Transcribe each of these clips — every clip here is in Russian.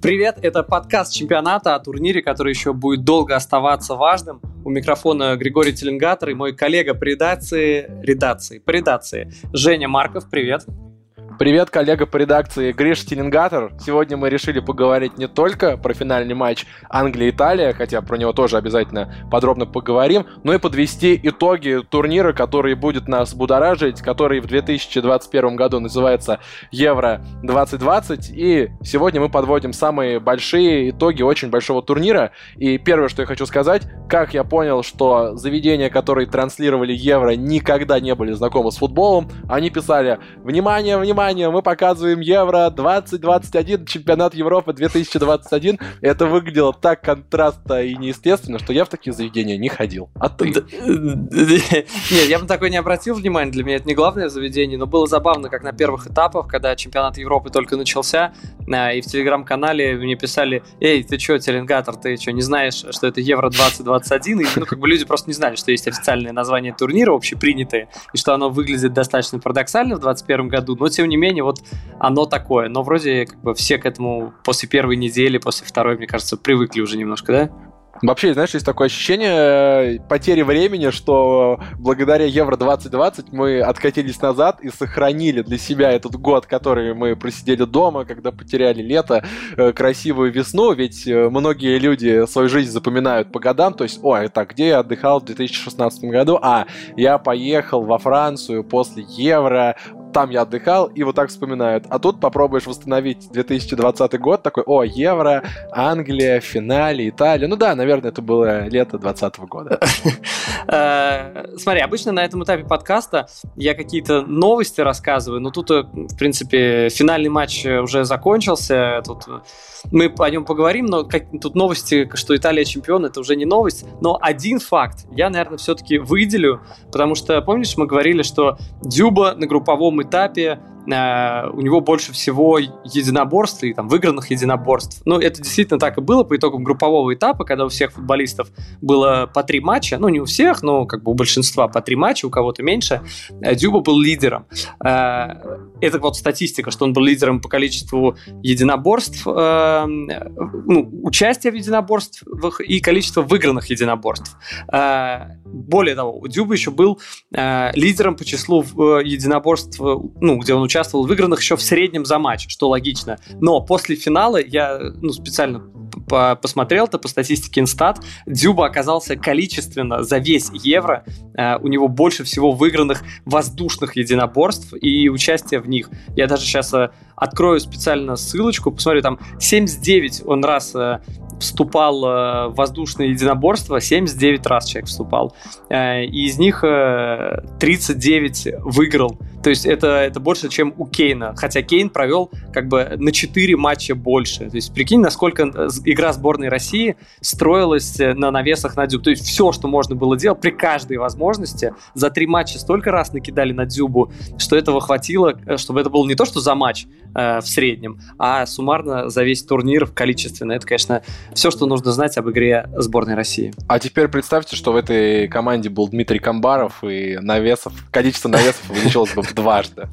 Привет, это подкаст чемпионата о турнире, который еще будет долго оставаться важным. У микрофона Григорий Теленгатор и мой коллега по редакции, редакции, по редакции Женя Марков. Привет. Привет, коллега по редакции Гриш Стилингатор. Сегодня мы решили поговорить не только про финальный матч Англия-Италия, хотя про него тоже обязательно подробно поговорим, но и подвести итоги турнира, который будет нас будоражить, который в 2021 году называется Евро 2020. И сегодня мы подводим самые большие итоги очень большого турнира. И первое, что я хочу сказать, как я понял, что заведения, которые транслировали Евро, никогда не были знакомы с футболом, они писали «Внимание, внимание!» Внимание, мы показываем Евро 2021, чемпионат Европы 2021. Это выглядело так контрастно и неестественно, что я в такие заведения не ходил. А ты? Нет, я бы такой не обратил внимания, для меня это не главное заведение, но было забавно, как на первых этапах, когда чемпионат Европы только начался, а, и в телеграм-канале мне писали, эй, ты что, Теленгатор, ты что, не знаешь, что это Евро 2021? И, ну, как бы люди просто не знали, что есть официальное название турнира, общепринятое, и что оно выглядит достаточно парадоксально в 2021 году, но тем не менее, вот оно такое. Но вроде как бы все к этому после первой недели, после второй, мне кажется, привыкли уже немножко, да? Вообще, знаешь, есть такое ощущение э, потери времени, что благодаря Евро 2020 мы откатились назад и сохранили для себя этот год, который мы просидели дома, когда потеряли лето, э, красивую весну, ведь э, многие люди свою жизнь запоминают по годам, то есть, ой, так, где я отдыхал в 2016 году? А, я поехал во Францию после Евро, там я отдыхал, и вот так вспоминают. А тут попробуешь восстановить 2020 год, такой, о, Евро, Англия, финале, Италия. Ну да, наверное, это было лето 2020 года. Э, смотри, обычно на этом этапе подкаста я какие-то новости рассказываю, но тут, э, в принципе, финальный матч уже закончился, тут мы о нем поговорим, но как, тут новости, что Италия чемпион, это уже не новость. Но один факт я, наверное, все-таки выделю, потому что, помнишь, мы говорили, что Дюба на групповом этапе Э, у него больше всего единоборств и там выигранных единоборств. Ну, это действительно так и было по итогам группового этапа, когда у всех футболистов было по три матча, ну, не у всех, но как бы у большинства по три матча, у кого-то меньше. Э, Дюба был лидером. Э, это вот статистика, что он был лидером по количеству единоборств, ну, участия в единоборствах и количество выигранных единоборств. Более того, Дюба еще был лидером по числу единоборств, ну, где он участвовал в выигранных еще в среднем за матч, что логично. Но после финала я ну, специально посмотрел-то по статистике Инстат, Дюба оказался количественно за весь Евро, э, у него больше всего выигранных воздушных единоборств и участия в них. Я даже сейчас э, открою специально ссылочку, посмотрю, там 79 он раз э, вступал э, в воздушное единоборство, 79 раз человек вступал. Э, и из них 39 э, выиграл. То есть это, это больше, чем у Кейна. Хотя Кейн провел как бы на 4 матча больше. То есть прикинь, насколько игра сборной России строилась на навесах на дюб. То есть все, что можно было делать при каждой возможности. За три матча столько раз накидали на дюбу, что этого хватило, чтобы это было не то, что за матч э, в среднем, а суммарно за весь турнир в количественно. Это, конечно, все, что нужно знать об игре сборной России. А теперь представьте, что в этой команде был Дмитрий Камбаров, и навесов, количество навесов увеличилось бы в дважды.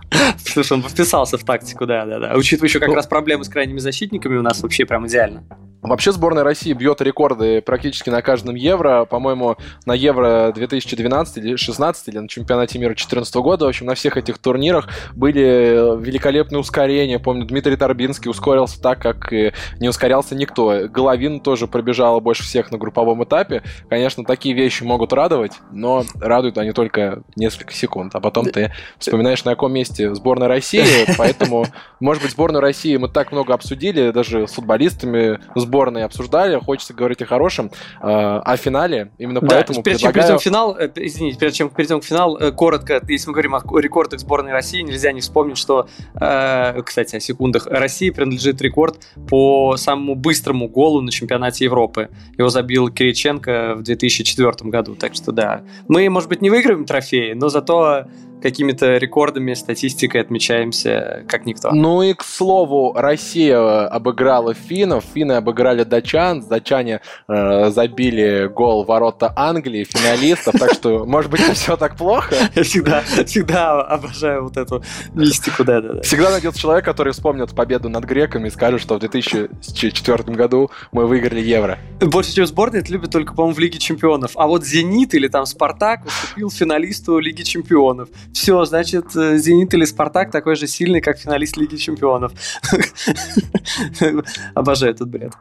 Слушай, он вписался в тактику, да, да, да. Учитывая еще как ну, раз проблемы с крайними защитниками, у нас вообще прям идеально. Вообще сборная России бьет рекорды практически на каждом Евро. По-моему, на Евро 2012 или 2016 или на чемпионате мира 2014 года, в общем, на всех этих турнирах были великолепные ускорения. Помню, Дмитрий Торбинский ускорился так, как не ускорялся никто. Головин тоже пробежал больше всех на групповом этапе. Конечно, такие вещи могут радовать, но радуют они только несколько секунд. А потом ты вспоминаешь, на каком месте сборная России. Поэтому, может быть, сборную России мы так много обсудили, даже с футболистами, сборной обсуждали, хочется говорить о хорошем, э, о финале. Именно да, поэтому перед предлагаю... чем перейдем к финал, э, извините, перед чем перейдем к финалу, э, коротко, если мы говорим о рекордах сборной России, нельзя не вспомнить, что, кстати, о секундах, России принадлежит рекорд по самому быстрому голу на чемпионате Европы. Его забил Кириченко в 2004 году, так что да. Мы, может быть, не выиграем трофеи, но зато какими-то рекордами, статистикой отмечаемся, как никто. Ну и, к слову, Россия обыграла финнов, финны обыграли датчан, датчане э, забили гол ворота Англии, финалистов, так что, может быть, все так плохо? Я всегда, всегда обожаю вот эту мистику, да-да-да. Всегда найдется человек, который вспомнит победу над греками и скажет, что в 2004 году мы выиграли Евро. Больше, чем сборная, это любят только, по-моему, в Лиге Чемпионов. А вот «Зенит» или там «Спартак» уступил финалисту Лиги Чемпионов. Все, значит, э, «Зенит» или «Спартак» такой же сильный, как финалист Лиги Чемпионов. Обожаю этот бред.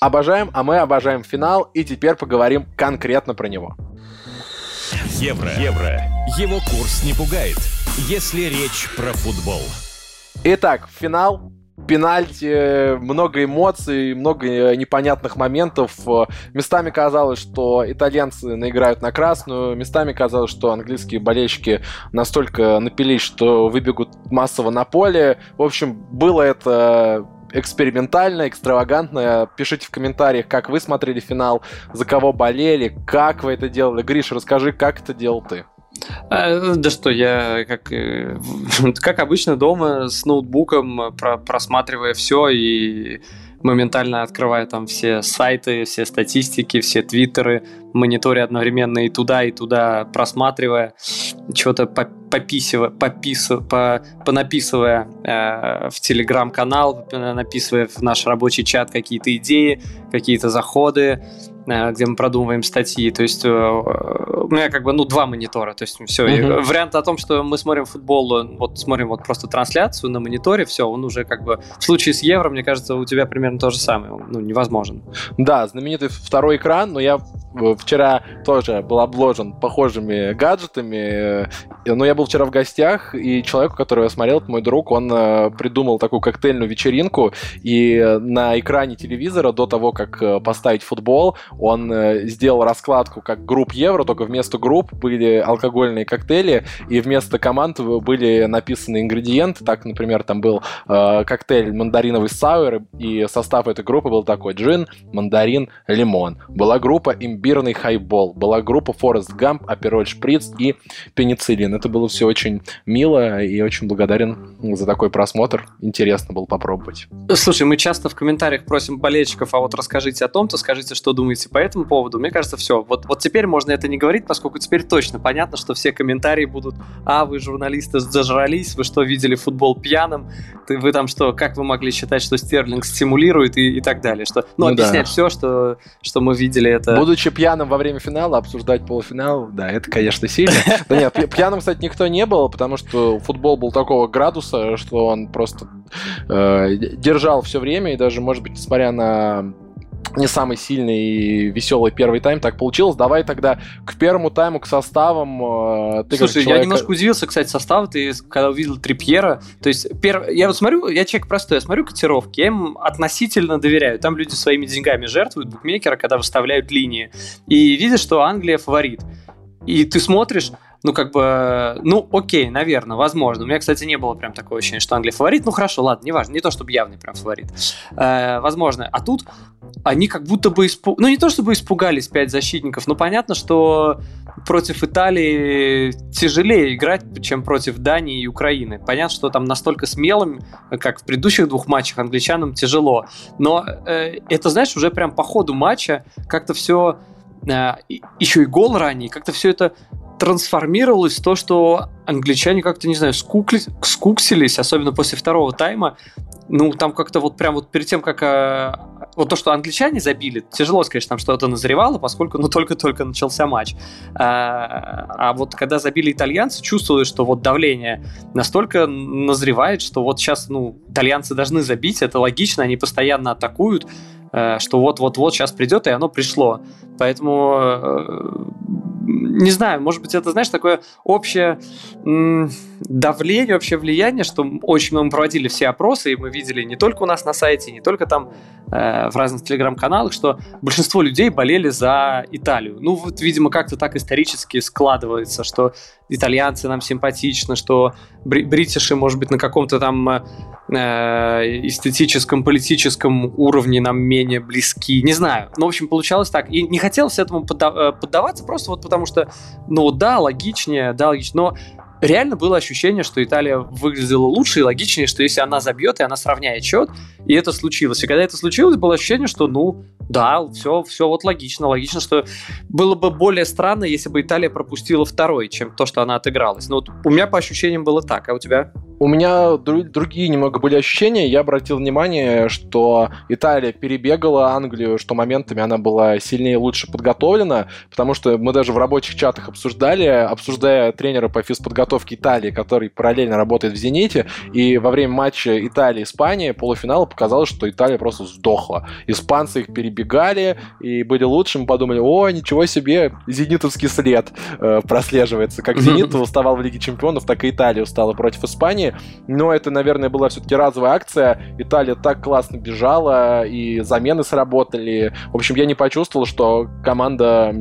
Обожаем, а мы обожаем финал, и теперь поговорим конкретно про него. Евро. Евро. Его курс не пугает, если речь про футбол. Итак, финал пенальти, много эмоций, много э, непонятных моментов. Э, местами казалось, что итальянцы наиграют на красную, местами казалось, что английские болельщики настолько напились, что выбегут массово на поле. В общем, было это экспериментально, экстравагантно. Пишите в комментариях, как вы смотрели финал, за кого болели, как вы это делали. Гриш, расскажи, как это делал ты. А, да что, я как, э, как обычно дома с ноутбуком про просматривая все и моментально открывая там все сайты, все статистики, все твиттеры, мониторя одновременно и туда, и туда просматривая, что-то пописывая, пописывая, по, понаписывая э, в телеграм-канал, написывая в наш рабочий чат какие-то идеи, какие-то заходы, Э, где мы продумываем статьи. То есть э, у меня как бы ну два монитора. То есть все. Mm-hmm. Вариант о том, что мы смотрим футбол, э, вот смотрим вот просто трансляцию на мониторе, все, он уже как бы в случае с евро, мне кажется, у тебя примерно то же самое. Ну невозможен. Да, знаменитый второй экран, но я вчера тоже был обложен похожими гаджетами. Но я был вчера в гостях, и человек, которого я смотрел, это мой друг, он придумал такую коктейльную вечеринку, и на экране телевизора до того, как поставить футбол, он э, сделал раскладку как групп евро, только вместо групп были алкогольные коктейли, и вместо команд были написаны ингредиенты. Так, например, там был э, коктейль мандариновый сауэр, и состав этой группы был такой: джин, мандарин, лимон. Была группа имбирный хайбол, была группа Форест Гамп, Апероль Шприц и пенициллин. Это было все очень мило, и очень благодарен за такой просмотр. Интересно было попробовать. Слушай, мы часто в комментариях просим болельщиков, а вот расскажите о том-то, скажите, что думаете по этому поводу, мне кажется, все. Вот, вот теперь можно это не говорить, поскольку теперь точно понятно, что все комментарии будут «А, вы, журналисты, зажрались, вы что, видели футбол пьяным? Ты, вы там что, как вы могли считать, что Стерлинг стимулирует?» и, и так далее. Что, ну, ну объяснять да. все, что, что мы видели, это... Будучи пьяным во время финала, обсуждать полуфинал, да, это, конечно, сильно. Да нет, пьяным, кстати, никто не был, потому что футбол был такого градуса, что он просто э, держал все время, и даже, может быть, несмотря на не самый сильный и веселый первый тайм так получилось. Давай тогда к первому тайму, к составам. Э, ты Слушай, человек... я немножко удивился, кстати, состав. Ты когда увидел Трипьера, то есть пер... я вот смотрю, я человек простой, я смотрю котировки, я им относительно доверяю. Там люди своими деньгами жертвуют букмекера, когда выставляют линии. И видишь, что Англия фаворит. И ты смотришь, ну, как бы, ну, окей, наверное, возможно. У меня, кстати, не было прям такого ощущения, что Англия фаворит. Ну, хорошо, ладно, неважно. Не то, чтобы явный прям фаворит. Э, возможно. А тут они как будто бы испуг... Ну, не то, чтобы испугались пять защитников, но понятно, что против Италии тяжелее играть, чем против Дании и Украины. Понятно, что там настолько смелым, как в предыдущих двух матчах, англичанам тяжело. Но э, это, знаешь, уже прям по ходу матча как-то все... Э, еще и гол ранний, как-то все это трансформировалось то, что англичане как-то, не знаю, скукли, скуксились, особенно после второго тайма. Ну, там как-то вот прям вот перед тем, как... Э, вот то, что англичане забили, тяжело что там что-то назревало, поскольку ну только-только начался матч. А, а вот когда забили итальянцы, чувствовалось, что вот давление настолько назревает, что вот сейчас, ну, итальянцы должны забить, это логично, они постоянно атакуют, э, что вот-вот-вот сейчас придет, и оно пришло. Поэтому э, не знаю, может быть, это, знаешь, такое общее давление, общее влияние, что очень много мы проводили все опросы, и мы видели не только у нас на сайте, не только там э, в разных телеграм-каналах, что большинство людей болели за Италию. Ну, вот, видимо, как-то так исторически складывается, что итальянцы нам симпатичны, что бритиши, может быть, на каком-то там э, эстетическом, политическом уровне нам менее близки. Не знаю. Ну, в общем, получалось так. И не хотелось этому э, поддаваться просто вот потому что, ну да, логичнее, да, логичнее. Но реально было ощущение, что Италия выглядела лучше и логичнее, что если она забьет, и она сравняет счет, и это случилось. И когда это случилось, было ощущение, что, ну, да, все, все вот логично. Логично, что было бы более странно, если бы Италия пропустила второй, чем то, что она отыгралась. Но вот у меня по ощущениям было так, а у тебя? У меня другие немного были ощущения. Я обратил внимание, что Италия перебегала Англию, что моментами она была сильнее и лучше подготовлена, потому что мы даже в рабочих чатах обсуждали, обсуждая тренера по физподготовке Италии, который параллельно работает в «Зените», и во время матча Италия-Испания полуфинала показалось, что Италия просто сдохла. Испанцы их перебегали перебегали и были лучше, мы подумали, о, ничего себе, зенитовский след э, прослеживается. Как Зенит уставал в Лиге Чемпионов, так и Италия устала против Испании. Но это, наверное, была все-таки разовая акция. Италия так классно бежала, и замены сработали. В общем, я не почувствовал, что команда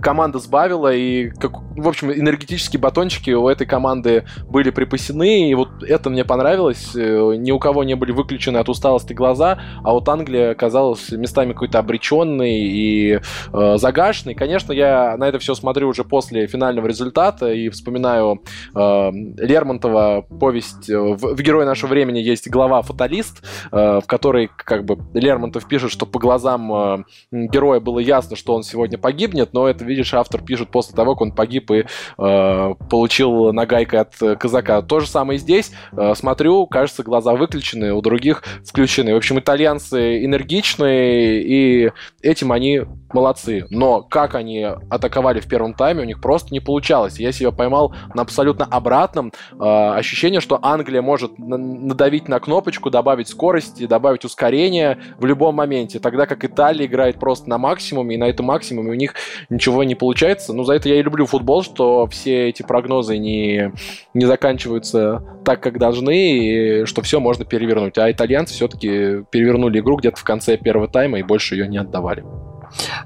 команда сбавила, и, как, в общем, энергетические батончики у этой команды были припасены, и вот это мне понравилось. Э, ни у кого не были выключены от усталости глаза, а вот Англия оказалась местами какой-то обреченной и э, загашенной. Конечно, я на это все смотрю уже после финального результата и вспоминаю э, Лермонтова повесть в, в «Герое нашего времени» есть глава «Фаталист», э, в которой как бы Лермонтов пишет, что по глазам э, героя было ясно, что он сегодня погибнет, нет, но это, видишь, автор пишет после того, как он погиб и э, получил нагайкой от казака. То же самое и здесь. Э, смотрю, кажется, глаза выключены, у других включены. В общем, итальянцы энергичные, и этим они молодцы. Но как они атаковали в первом тайме, у них просто не получалось. Я себя поймал на абсолютно обратном э, ощущение, что Англия может надавить на кнопочку, добавить скорости, добавить ускорение в любом моменте, тогда как Италия играет просто на максимуме, и на этом максимуме у них ничего не получается. Ну, за это я и люблю футбол, что все эти прогнозы не, не заканчиваются так, как должны, и что все можно перевернуть. А итальянцы все-таки перевернули игру где-то в конце первого тайма и больше ее не отдавали.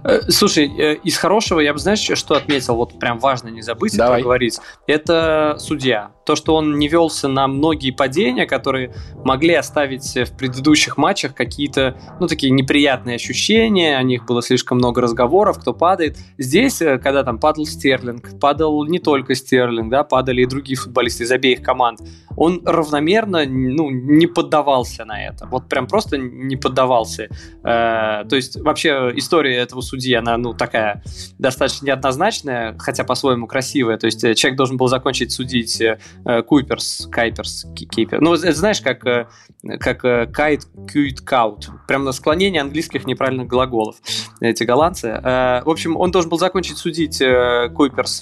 Э, слушай, э, из хорошего я бы, знаешь, что отметил, вот прям важно не забыть Давай. проговорить, это судья. То, что он не велся на многие падения, которые могли оставить в предыдущих матчах какие-то, ну, такие неприятные ощущения, о них было слишком много разговоров, кто падает. Здесь, э, когда там падал Стерлинг, падал не только Стерлинг, да, падали и другие футболисты из обеих команд, он равномерно, ну, не поддавался на это. Вот прям просто не поддавался. то есть вообще история этого судьи, она, ну, такая достаточно неоднозначная, хотя по-своему красивая. То есть э, человек должен был закончить судить э, Куперс, Кайперс, Кипер. Ну, знаешь, как, э, как кайт, кьют, каут. Прям на склонение английских неправильных глаголов. Эти голландцы. В общем, он должен был закончить судить Куперс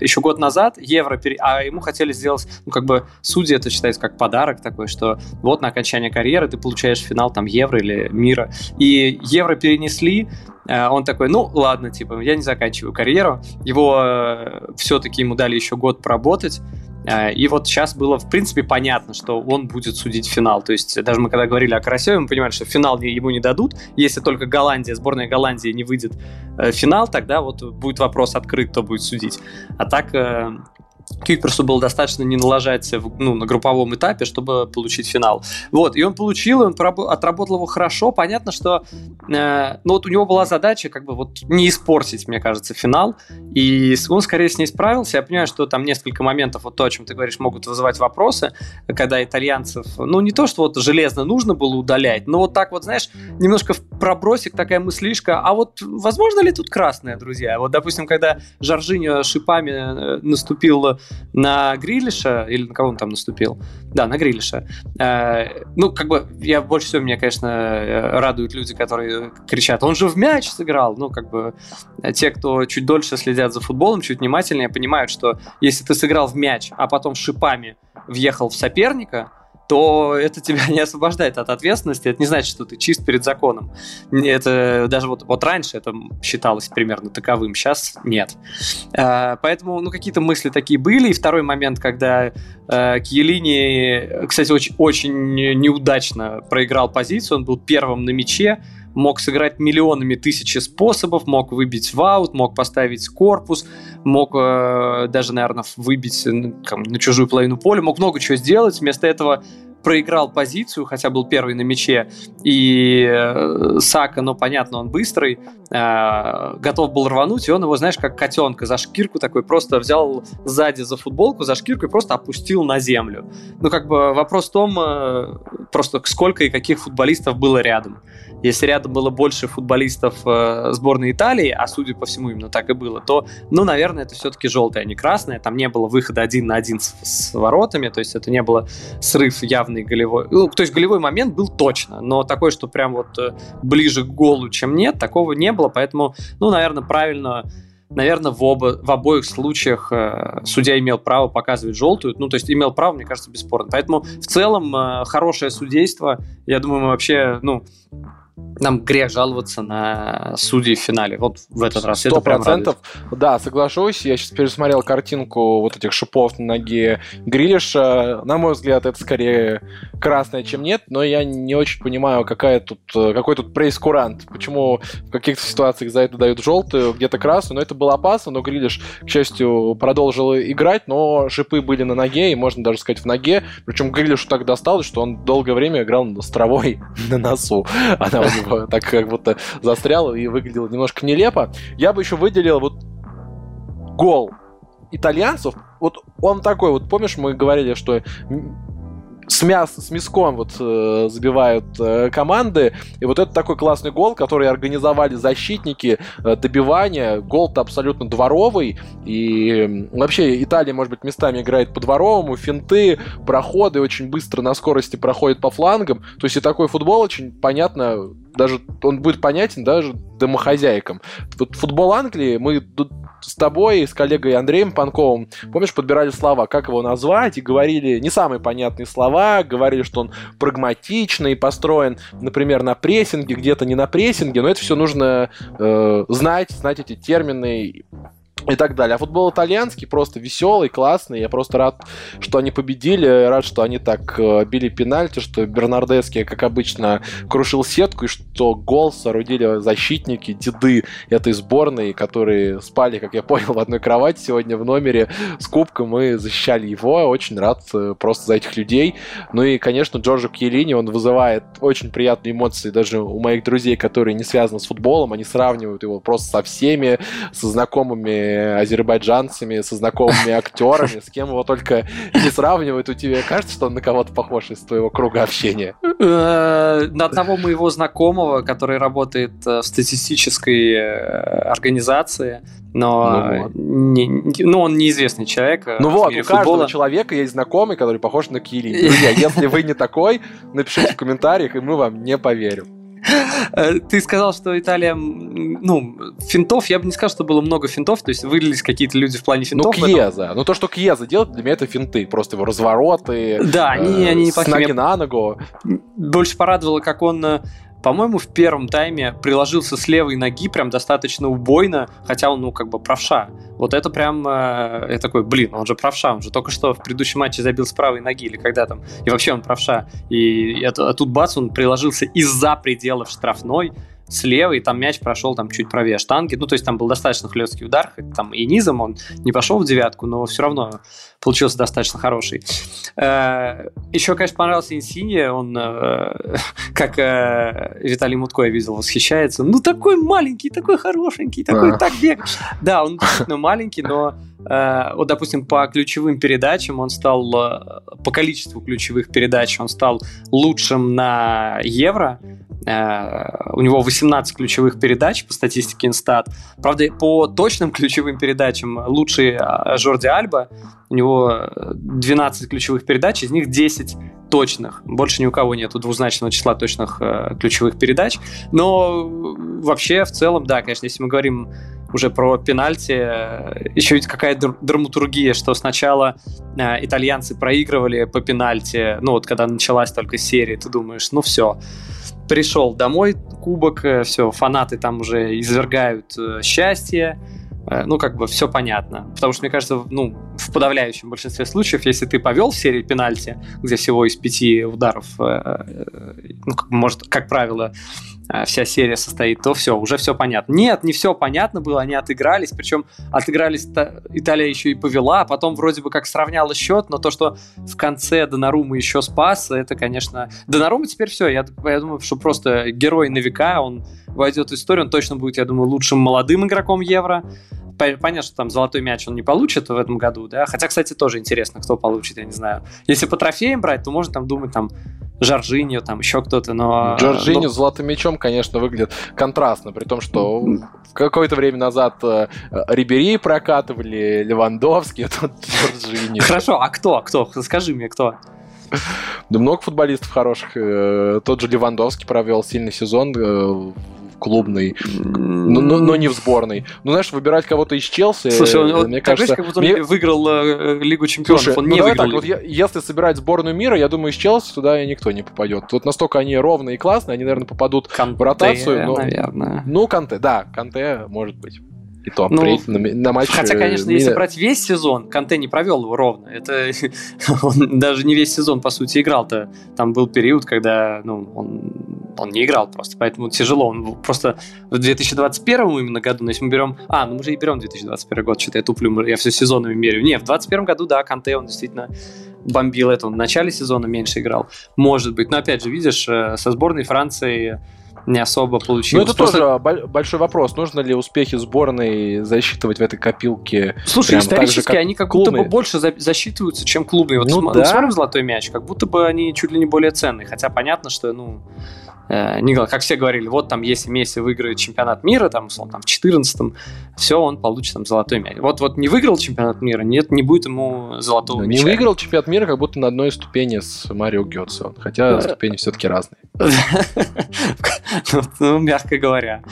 еще год назад, евро, а ему хотели сделать, ну, как бы, судьи это считается как подарок такой, что вот на окончание карьеры ты получаешь финал там евро или мира. И евро перенесли, Э, он такой, ну ладно, типа, я не заканчиваю карьеру. Его э, все-таки ему дали еще год поработать. Э, и вот сейчас было, в принципе, понятно, что он будет судить финал. То есть даже мы когда говорили о Карасеве, мы понимали, что финал ему не дадут. Если только Голландия, сборная Голландии не выйдет в финал, тогда вот будет вопрос открыт, кто будет судить. А так Кьюперсу было достаточно не налажать ну, на групповом этапе, чтобы получить финал. Вот, и он получил, и он отработал его хорошо. Понятно, что э, ну, вот у него была задача как бы вот не испортить, мне кажется, финал. И он скорее с ней справился. Я понимаю, что там несколько моментов, вот то, о чем ты говоришь, могут вызывать вопросы, когда итальянцев, ну, не то, что вот железно нужно было удалять, но вот так вот, знаешь, немножко в пробросик такая мыслишка, а вот возможно ли тут красное, друзья? Вот, допустим, когда Жоржиньо шипами э, на Грилиша, или на кого он там наступил? Да, на Грилиша. Э, ну, как бы, я больше всего, меня, конечно, э, радуют люди, которые кричат, он же в мяч сыграл. Ну, как бы, те, кто чуть дольше следят за футболом, чуть внимательнее, понимают, что если ты сыграл в мяч, а потом шипами въехал в соперника, то это тебя не освобождает от ответственности. Это не значит, что ты чист перед законом. Это даже вот, вот раньше это считалось примерно таковым, сейчас нет. Э, поэтому, ну, какие-то мысли такие были. И второй момент, когда э, Кьелини, кстати, очень, очень неудачно проиграл позицию, он был первым на мяче, мог сыграть миллионами тысячи способов, мог выбить в аут, мог поставить корпус, мог э, даже, наверное, выбить там, на чужую половину поля, мог много чего сделать. Вместо этого проиграл позицию, хотя был первый на мяче, и э, Сака, ну, понятно, он быстрый, э, готов был рвануть, и он его, знаешь, как котенка за шкирку такой просто взял сзади за футболку, за шкирку и просто опустил на землю. Ну, как бы вопрос в том, э, просто сколько и каких футболистов было рядом. Если рядом было больше футболистов э, сборной Италии, а судя по всему именно так и было, то, ну, наверное, это все-таки желтое, а не красное. Там не было выхода один на один с, с воротами, то есть это не было срыв явный голевой. Ну, то есть голевой момент был точно, но такой, что прям вот э, ближе к голу, чем нет, такого не было, поэтому, ну, наверное, правильно наверное, в, оба, в обоих случаях э, судья имел право показывать желтую. Ну, то есть имел право, мне кажется, бесспорно. Поэтому в целом э, хорошее судейство. Я думаю, мы вообще, ну, нам грех жаловаться на судей в финале. Вот в этот раз. Сто процентов. Да, соглашусь. Я сейчас пересмотрел картинку вот этих шипов на ноге Грилиша. На мой взгляд, это скорее красное, чем нет, но я не очень понимаю, какая тут, какой тут прейскурант. Почему в каких-то ситуациях за это дают желтую, где-то красную. Но это было опасно, но Грилиш, к счастью, продолжил играть, но шипы были на ноге, и можно даже сказать в ноге. Причем Грилишу так досталось, что он долгое время играл с травой на носу. Она него так как будто застрял и выглядело немножко нелепо. Я бы еще выделил вот гол итальянцев. Вот он такой, вот помнишь, мы говорили, что с, мяс, с мяском вот э, забивают э, команды. И вот это такой классный гол, который организовали защитники э, добивания. Гол-то абсолютно дворовый. И вообще Италия, может быть, местами играет по-дворовому. Финты, проходы очень быстро на скорости проходит по флангам. То есть и такой футбол очень понятно даже он будет понятен даже домохозяйкам. Вот футбол Англии мы с тобой, с коллегой Андреем Панковым, помнишь, подбирали слова, как его назвать, и говорили не самые понятные слова, говорили, что он прагматичный, построен, например, на прессинге, где-то не на прессинге, но это все нужно э, знать, знать эти термины, и так далее. А футбол итальянский просто веселый, классный. Я просто рад, что они победили. Рад, что они так э, били пенальти, что Бернардески, как обычно, крушил сетку, и что гол соорудили защитники, деды этой сборной, которые спали, как я понял, в одной кровати сегодня в номере с кубком и защищали его. Очень рад э, просто за этих людей. Ну и, конечно, Джорджо Кьелини, он вызывает очень приятные эмоции даже у моих друзей, которые не связаны с футболом. Они сравнивают его просто со всеми, со знакомыми азербайджанцами, со знакомыми актерами, с кем его только не сравнивают. У тебя кажется, что он на кого-то похож из твоего круга общения? Э, на одного моего знакомого, который работает э, в статистической э, организации, но ну, не, ну, он неизвестный человек. Ну вот, у каждого футбола. человека есть знакомый, который похож на Кири. Друзья, если вы не такой, напишите в комментариях, и мы вам не поверим. Э, ты сказал, что Италия, ну, финтов, я бы не сказал, что было много финтов, то есть вылились какие-то люди в плане финтов. Ну, Кьеза. Ну, то, что Кьеза делает, для меня это финты. Просто его развороты. Да, они, э, они неплохие. С ноги на ногу. Больше порадовало, как он э, по-моему, в первом тайме приложился с левой ноги прям достаточно убойно, хотя он, ну, как бы правша. Вот это прям, э, я такой, блин, он же правша, он же только что в предыдущем матче забил с правой ноги или когда там, и вообще он правша. И это, а тут бац, он приложился из-за пределов штрафной, слева, и там мяч прошел там чуть правее штанги. Ну, то есть там был достаточно хлесткий удар, там и низом он не пошел в девятку, но все равно получился достаточно хороший. Э, Еще, конечно, понравился Инсинье, он, э, как э, Виталий Мутко я видел, восхищается. Ну, такой маленький, такой хорошенький, такой так бег. Да, он действительно маленький, но вот, допустим, по ключевым передачам он стал, по количеству ключевых передач он стал лучшим на Евро. У него 18 ключевых передач по статистике Инстат. Правда, по точным ключевым передачам лучший Жорди Альба. У него 12 ключевых передач, из них 10 точных. Больше ни у кого нету двузначного числа точных э, ключевых передач. Но вообще, в целом, да, конечно, если мы говорим уже про пенальти, э, еще ведь какая драматургия, что сначала э, итальянцы проигрывали по пенальти, ну вот когда началась только серия, ты думаешь, ну все, пришел домой кубок, э, все, фанаты там уже извергают э, счастье, Э, ну, как бы все понятно. Потому что, мне кажется, ну, в подавляющем большинстве случаев, если ты повел в серии пенальти, где всего из пяти ударов, э, э, ну, как, может, как правило, э, вся серия состоит, то все, уже все понятно. Нет, не все понятно было, они отыгрались, причем отыгрались, Италия еще и повела, а потом вроде бы как сравняла счет, но то, что в конце Донарума еще спас, это, конечно... Донарума теперь все, я, я думаю, что просто герой на века, он войдет в историю, он точно будет, я думаю, лучшим молодым игроком Евро, понятно, что там золотой мяч он не получит в этом году, да, хотя, кстати, тоже интересно, кто получит, я не знаю. Если по трофеям брать, то можно там думать, там, Жоржиньо, там еще кто-то, но... Жоржиньо но... золотым мячом, конечно, выглядит контрастно, при том, что какое-то время назад э, Рибери прокатывали, Левандовский, а тут Жоржиньо. Хорошо, а кто? Кто? Скажи мне, кто? Да много футболистов хороших. Э, тот же Левандовский провел сильный сезон э, клубный, но, но, но не в сборной. Ну, знаешь, выбирать кого-то из Челси, Слушай, он, мне кажется... как будто он мне... выиграл э, Лигу Чемпионов, Слушай, он ну, не выиграл. Так, вот, если собирать сборную мира, я думаю, из Челси туда никто не попадет. Тут настолько они ровные и классные, они, наверное, попадут Канте, в ротацию. Но... наверное. Ну, Канте, да, Канте может быть. И то ну, на, на матче... Хотя, конечно, если брать весь сезон, Канте не провел его ровно. Это он даже не весь сезон, по сути, играл-то. Там был период, когда ну, он, он не играл просто, поэтому тяжело. Он просто в 2021 именно году, но если мы берем... А, ну мы же и берем 2021 год, что-то я туплю, я все сезонами меряю. Не, в 2021 году, да, Канте, он действительно бомбил это. Он в начале сезона меньше играл. Может быть. Но опять же, видишь, э, со сборной Франции не особо получилось. Ну, это Просто... тоже большой вопрос. Нужно ли успехи сборной засчитывать в этой копилке? Слушай, исторически же, как они как клубные? будто бы больше за- засчитываются, чем клубные. Вот ну, см- да. смотрим «Золотой мяч», как будто бы они чуть ли не более ценные. Хотя понятно, что, ну, э, не, как все говорили, вот там, если Месси выиграет чемпионат мира, там, условно, там, в 14 все, он получит там золотой мяч. Вот, вот не выиграл чемпионат мира, нет, не будет ему золотого да, мяча. Не выиграл чемпионат мира, как будто на одной ступени с Марио Гетце. Хотя ступени все-таки разные. Ну, мягко говоря.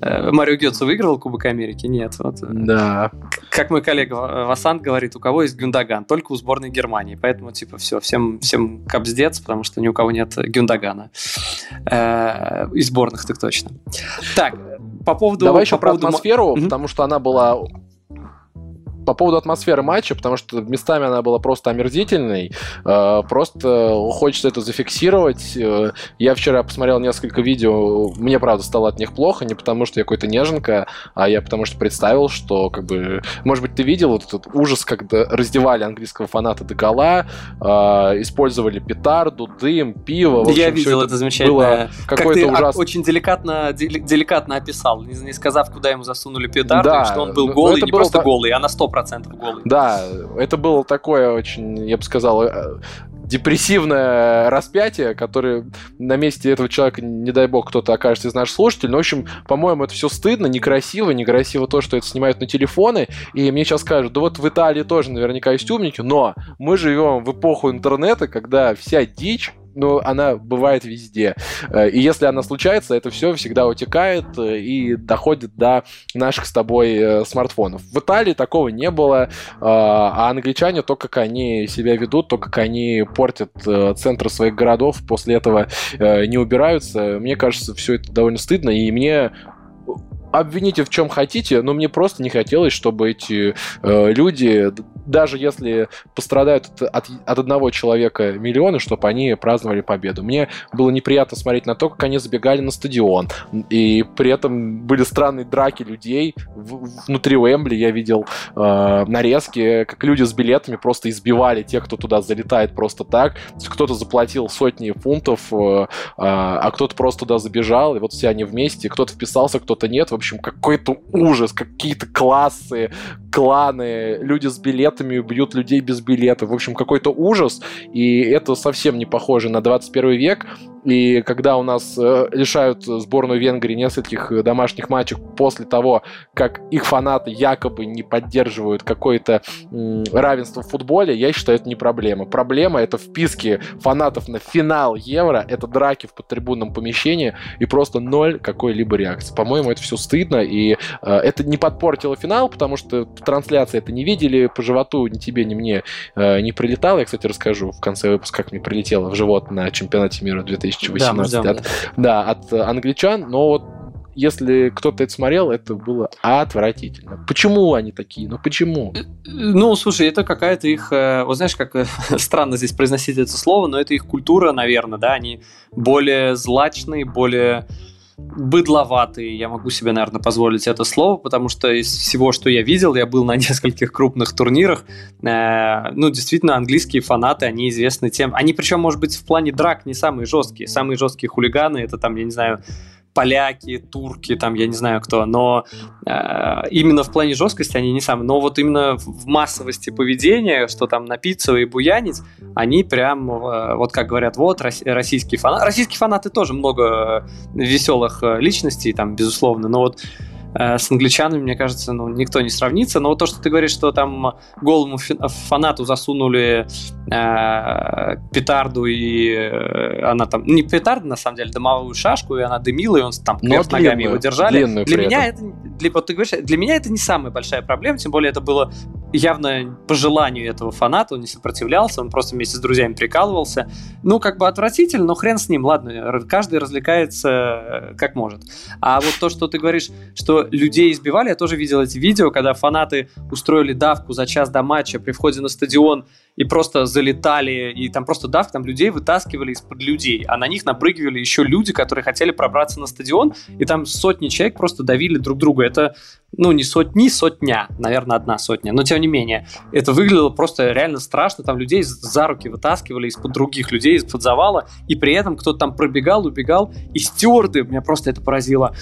Э, Марио Гетцу выиграл Кубок Америки? Нет. Вот. Да. Как мой коллега Васант говорит, у кого есть Гюндаган? Только у сборной Германии. Поэтому, типа, все, всем, всем капздец, потому что ни у кого нет Гюндагана. Э, из сборных так точно. Так, по поводу... Давай еще про атмосферу, потому что она была по поводу атмосферы матча, потому что местами она была просто омерзительной, э, просто хочется это зафиксировать. Э, я вчера посмотрел несколько видео, мне, правда, стало от них плохо, не потому что я какой-то неженка, а я потому что представил, что, как бы, может быть, ты видел вот этот ужас, когда раздевали английского фаната до гола, э, использовали петарду, дым, пиво. Общем, я видел это, это замечательно. Как ты ужас... очень деликатно, деликатно описал, не сказав, куда ему засунули петарду, да, что он был голый, не просто голый, а на 100% 100% голый. Да, это было такое очень, я бы сказал, э, депрессивное распятие, которое на месте этого человека, не дай бог, кто-то окажется из наших слушателей. Но, в общем, по-моему, это все стыдно, некрасиво, некрасиво то, что это снимают на телефоны. И мне сейчас скажут, да вот в Италии тоже наверняка есть умники, но мы живем в эпоху интернета, когда вся дичь ну, она бывает везде. Э, и если она случается, это все всегда утекает э, и доходит до наших с тобой э, смартфонов. В Италии такого не было, а англичане, то, как они себя ведут, то, как они портят центры своих городов, после этого не убираются, мне кажется, все это довольно стыдно, и мне обвините в чем хотите, но мне просто не хотелось, чтобы эти э, люди, даже если пострадают от, от, от одного человека миллионы, чтобы они праздновали победу. Мне было неприятно смотреть на то, как они забегали на стадион, и при этом были странные драки людей внутри Уэмбли. Я видел э, нарезки, как люди с билетами просто избивали тех, кто туда залетает просто так. Кто-то заплатил сотни фунтов, э, а кто-то просто туда забежал, и вот все они вместе, кто-то вписался, кто-то нет. В общем, какой-то ужас, какие-то классы, кланы, люди с билетами бьют людей без билетов. В общем, какой-то ужас, и это совсем не похоже на 21 век. И когда у нас э, лишают сборную Венгрии нескольких домашних матчей после того, как их фанаты якобы не поддерживают какое-то равенство в футболе, я считаю, это не проблема. Проблема это вписки фанатов на финал Евро, это драки в подтрибунном помещении и просто ноль какой-либо реакции. По-моему, это все стыдно, и э, это не подпортило финал, потому что трансляции это не видели, по животу ни тебе, ни мне э, не прилетало. Я, кстати, расскажу в конце выпуска, как мне прилетело в живот на чемпионате мира 2018 да, от, да, от англичан, но вот если кто-то это смотрел, это было отвратительно. Почему они такие? Ну почему? Ну, слушай, это какая-то их, э, вот знаешь, как странно здесь произносить это слово, но это их культура, наверное, да, они более злачные, более быдловатый, я могу себе, наверное, позволить это слово, потому что из всего, что я видел, я был на нескольких крупных турнирах, э, ну, действительно, английские фанаты, они известны тем, они причем, может быть, в плане драк не самые жесткие, самые жесткие хулиганы, это там, я не знаю, поляки, турки, там, я не знаю кто, но э, именно в плане жесткости они не самые. Но вот именно в массовости поведения, что там напиться и буянить, они прям, э, вот как говорят, вот, российские фанаты. Российские фанаты тоже много веселых э, личностей, там, безусловно, но вот Э, с англичанами, мне кажется, ну, никто не сравнится. Но вот то, что ты говоришь, что там голому фанату засунули э, петарду, и э, она там... Не петарду, на самом деле, дымовую шашку, и она дымила, и он там кверх ногами его держали. Для меня это... Для, вот ты говоришь, для меня это не самая большая проблема, тем более это было явно по желанию этого фаната, он не сопротивлялся, он просто вместе с друзьями прикалывался. Ну, как бы отвратительно, но хрен с ним, ладно, каждый развлекается э, как может. А вот то, что ты говоришь, что людей избивали, я тоже видел эти видео, когда фанаты устроили давку за час до матча при входе на стадион и просто залетали, и там просто давка, там людей вытаскивали из-под людей, а на них напрыгивали еще люди, которые хотели пробраться на стадион, и там сотни человек просто давили друг друга. Это, ну, не сотни, сотня, наверное, одна сотня, но тем не менее, это выглядело просто реально страшно, там людей за руки вытаскивали из-под других людей, из-под завала, и при этом кто-то там пробегал, убегал, и стюарды, меня просто это поразило,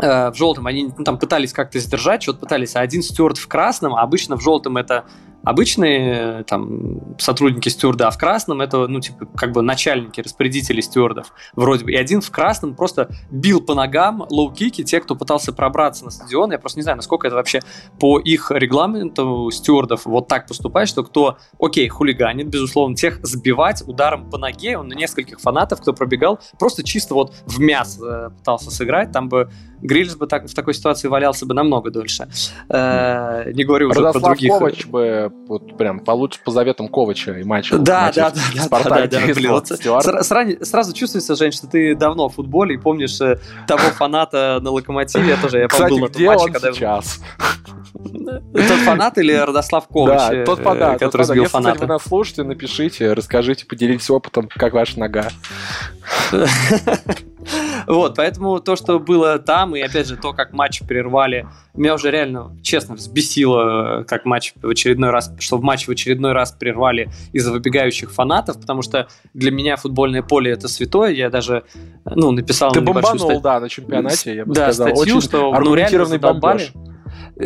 э, в желтом, они ну, там пытались как-то сдержать, что-то пытались, а один стюард в красном, а обычно в желтом это обычные там сотрудники стюарда, а в красном это, ну, типа, как бы начальники, распорядители стюардов, вроде бы. И один в красном просто бил по ногам лоу-кики те, кто пытался пробраться на стадион. Я просто не знаю, насколько это вообще по их регламенту стюардов вот так поступает, что кто, окей, хулиганит, безусловно, тех сбивать ударом по ноге. Он на нескольких фанатов, кто пробегал, просто чисто вот в мясо пытался сыграть. Там бы Грильс бы так, в такой ситуации валялся бы намного дольше. Э, не говорю уже Радослав про других. Ковач бы вот прям получше по заветам Ковача и матча. Да, да, да, да, Спартак, да, да, блин, вот сразу, сразу чувствуется, Жень, что ты давно в футболе и помнишь э, того фаната на Локомотиве. Я тоже, я Кстати, был где матче, он когда сейчас? Тот фанат или Родослав Ковач, да, тот фанат, который сбил фаната? Если вы нас слушаете, напишите, расскажите, поделитесь опытом, как ваша нога. Вот, поэтому то, что было там, и опять же то, как матч прервали, меня уже реально, честно, взбесило, как матч в очередной раз, что в матч в очередной раз прервали из-за выбегающих фанатов, потому что для меня футбольное поле это святое, я даже, ну, написал Ты бомбанул, да, на чемпионате, я бы да, сказал. статью, Очень что ну, реально задолбали. Бомбеж.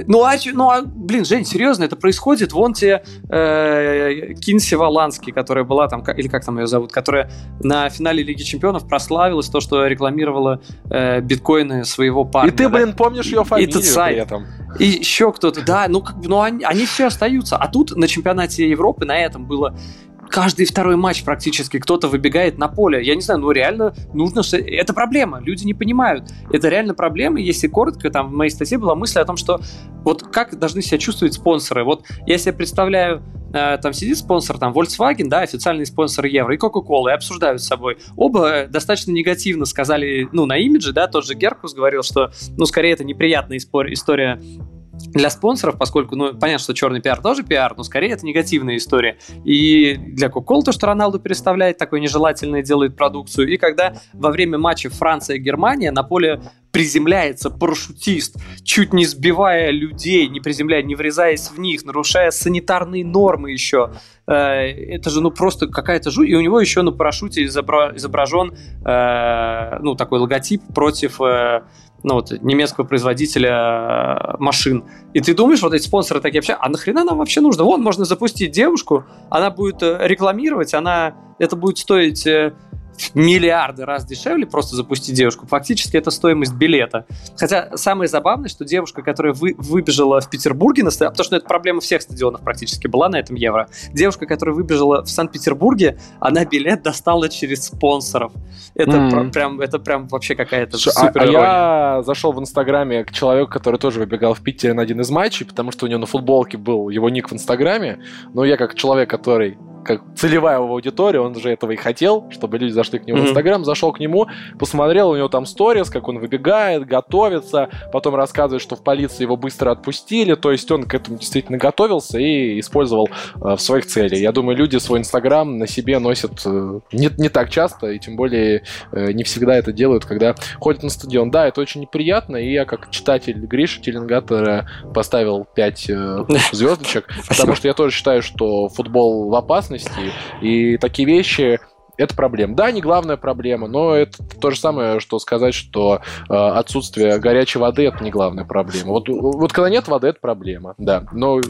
Ну а, ну, а, блин, Жень, серьезно, это происходит. Вон те э, Кинси Валанский, которая была там, или как там ее зовут, которая на финале Лиги Чемпионов прославилась то, что рекламировала э, биткоины своего парня. И ты, блин, помнишь ее фамилию Этот сайт. при этом. И еще кто-то, да, ну, как, ну они, они все остаются. А тут на чемпионате Европы на этом было каждый второй матч практически кто-то выбегает на поле. Я не знаю, ну реально нужно... Это проблема, люди не понимают. Это реально проблема. Если коротко, там в моей статье была мысль о том, что вот как должны себя чувствовать спонсоры. Вот я себе представляю, э, там сидит спонсор, там Volkswagen, да, официальный спонсор Евро, и Coca-Cola, и обсуждают с собой. Оба достаточно негативно сказали, ну, на имидже, да, тот же Геркус говорил, что, ну, скорее это неприятная история для спонсоров, поскольку, ну, понятно, что черный пиар тоже пиар, но скорее это негативная история. И для Coca-Cola то, что Роналду переставляет, такое нежелательное делает продукцию. И когда во время матча Франция-Германия на поле приземляется парашютист, чуть не сбивая людей, не приземляя, не врезаясь в них, нарушая санитарные нормы еще. Э, это же, ну, просто какая-то жуть. И у него еще на парашюте изображен, э, ну, такой логотип против э, ну, вот, немецкого производителя э, машин. И ты думаешь, вот эти спонсоры такие вообще, а нахрена нам вообще нужно? Вон, можно запустить девушку, она будет э, рекламировать, она, это будет стоить э, миллиарды раз дешевле просто запустить девушку. Фактически это стоимость билета. Хотя самое забавное, что девушка, которая вы, выбежала в Петербурге на стадион, потому что это проблема всех стадионов практически была на этом Евро. Девушка, которая выбежала в Санкт-Петербурге, она билет достала через спонсоров. Это mm-hmm. прям, это прям вообще какая-то супер а, а я зашел в Инстаграме к человеку, который тоже выбегал в Питере на один из матчей, потому что у него на футболке был его ник в Инстаграме. Но я как человек, который как целевая его аудитория, он же этого и хотел, чтобы люди зашли к нему mm-hmm. в Инстаграм, зашел к нему, посмотрел у него там сторис, как он выбегает, готовится, потом рассказывает, что в полиции его быстро отпустили, то есть он к этому действительно готовился и использовал э, в своих целях. Я думаю, люди свой Инстаграм на себе носят э, не, не так часто, и тем более э, не всегда это делают, когда ходят на стадион. Да, это очень неприятно, и я как читатель Гриши Теленгатора поставил 5 э, звездочек, потому что я тоже считаю, что футбол в опасности, и такие вещи это проблема. Да, не главная проблема, но это то же самое, что сказать, что э, отсутствие горячей воды это не главная проблема. Вот, вот когда нет воды, это проблема, да. Но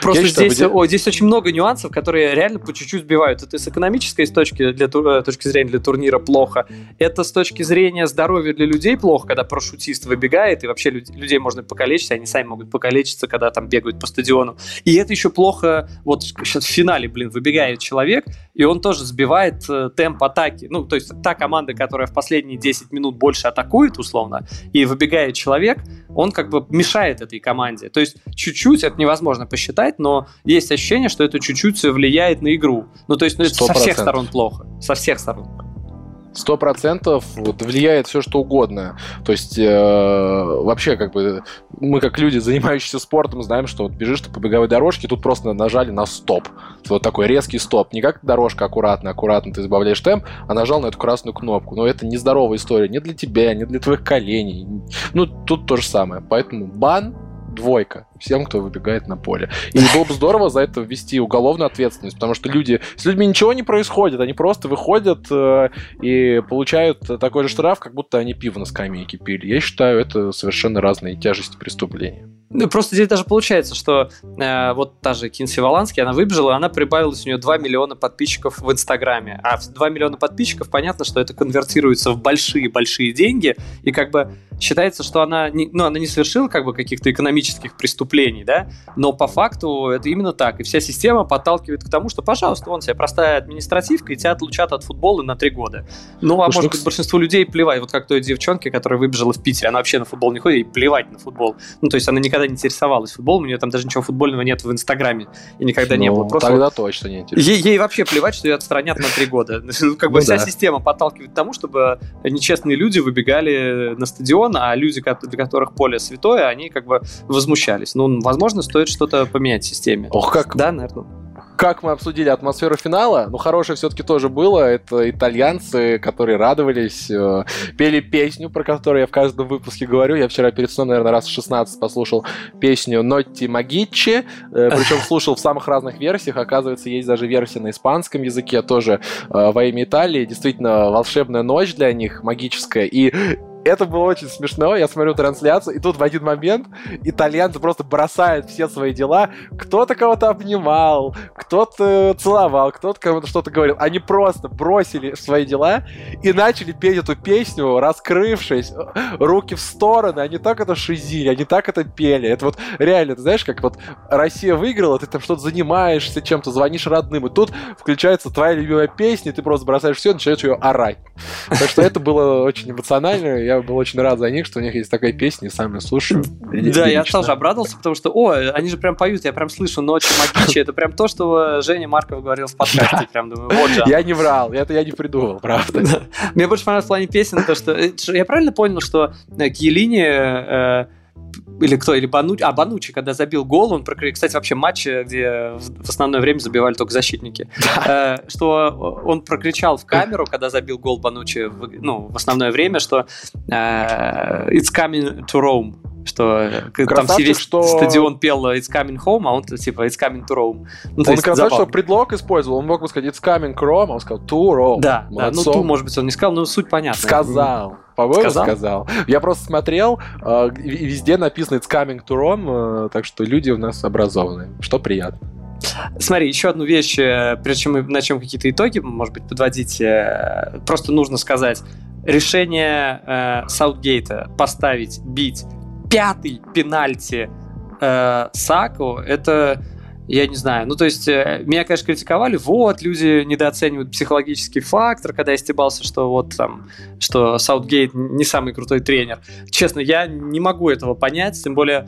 Просто я здесь, считаю, о, здесь очень много нюансов, которые реально по чуть-чуть сбивают. Это с экономической с точки, для, э, точки зрения для турнира плохо. Это с точки зрения здоровья для людей плохо, когда парашютист выбегает, и вообще люд, людей можно покалечить, они сами могут покалечиться, когда там бегают по стадиону. И это еще плохо, вот сейчас в финале, блин, выбегает человек, и он тоже сбивает э, темп атаки. Ну, то есть та команда, которая в последние 10 минут больше атакует, условно, и выбегает человек, он как бы мешает этой команде. То есть чуть-чуть это невозможно посчитать, но есть ощущение, что это чуть-чуть влияет на игру. Ну, то есть ну, это со всех сторон плохо. Со всех сторон сто процентов вот, влияет все что угодно. То есть э, вообще как бы мы как люди, занимающиеся спортом, знаем, что вот бежишь ты по беговой дорожке, тут просто нажали на стоп. Вот такой резкий стоп. Не как дорожка аккуратно, аккуратно ты избавляешь темп, а нажал на эту красную кнопку. Но это нездоровая история. Не для тебя, не для твоих коленей. Ну, тут то же самое. Поэтому бан двойка всем, кто выбегает на поле. И было бы здорово за это ввести уголовную ответственность, потому что люди, с людьми ничего не происходит, они просто выходят э, и получают такой же штраф, как будто они пиво на скамейке пили. Я считаю, это совершенно разные тяжести преступления. Ну, просто здесь даже получается, что э, вот та же Кинси Валански, она выбежала, она прибавилась у нее 2 миллиона подписчиков в Инстаграме. А 2 миллиона подписчиков, понятно, что это конвертируется в большие-большие деньги, и как бы считается, что она не, ну, она не совершила как бы каких-то экономических преступлений, да, но по факту это именно так. И вся система подталкивает к тому, что, пожалуйста, вон тебе простая административка, и тебя отлучат от футбола на три года. Ну, а Уж может быть, большинству людей плевать, вот как той девчонке, которая выбежала в Питере, она вообще на футбол не ходит, и плевать на футбол. Ну, то есть она никогда не интересовалась футболом, у нее там даже ничего футбольного нет в Инстаграме, и никогда ну, не было. Просто тогда вот точно не интересно. Ей, ей вообще плевать, что ее отстранят на три года. Ну, как бы ну, вся система подталкивает к тому, чтобы нечестные люди выбегали на стадион, а люди, для которых поле святое, они как бы возмущались. Ну, возможно, стоит что-то поменять в системе. Ох, как... Да, наверное как мы обсудили атмосферу финала, ну, хорошее все-таки тоже было. Это итальянцы, которые радовались, э, пели песню, про которую я в каждом выпуске говорю. Я вчера перед сном, наверное, раз 16 послушал песню «Нотти Магичи», э, причем слушал в самых разных версиях. Оказывается, есть даже версия на испанском языке тоже э, во имя Италии. Действительно, волшебная ночь для них, магическая. И это было очень смешно. Я смотрю трансляцию, и тут в один момент итальянцы просто бросают все свои дела. Кто-то кого-то обнимал, кто-то целовал, кто-то кому-то что-то говорил. Они просто бросили свои дела и начали петь эту песню, раскрывшись, руки в стороны. Они так это шизили, они так это пели. Это вот реально, ты знаешь, как вот Россия выиграла, ты там что-то занимаешься чем-то, звонишь родным, и тут включается твоя любимая песня, и ты просто бросаешь все и начинаешь ее орать. Так что это было очень эмоционально. Я был очень рад за них, что у них есть такая песня, сам ее слушаю. Да, я тоже обрадовался, потому что, о, они же прям поют, я прям слышу «Ночи магичи», это прям то, что Женя Марков говорил в подкасте, прям думаю, вот же. Я не врал, это я не придумал, правда. Мне больше понравилось в плане песен, то, что э, я правильно понял, что Киелини э, или кто, или Банучи, а, Банучи, когда забил гол, он прокричал, кстати, вообще матч, где в основное время забивали только защитники, да. э, что он прокричал в камеру, когда забил гол Банучи, в, ну, в основное время, что э, it's coming to Rome, что Красавчик, там весь что... стадион пел It's coming home, а он типа It's coming to Rome. Ну, он сказал, что предлог использовал, он мог бы сказать It's coming to Rome, а он сказал to Rome. Да, да, ну ту, может быть, он не сказал, но суть понятна. Сказал. По-моему, сказал? сказал. Я просто смотрел, э, везде написано It's coming to Rome, э, так что люди у нас образованные, что приятно. Смотри, еще одну вещь, э, прежде чем мы начнем какие-то итоги, может быть, подводить, просто нужно сказать, решение э, Саутгейта поставить, бить пятый пенальти э, Саку, это я не знаю. Ну, то есть, э, меня, конечно, критиковали. Вот, люди недооценивают психологический фактор, когда я стебался, что вот там, что Саутгейт не самый крутой тренер. Честно, я не могу этого понять, тем более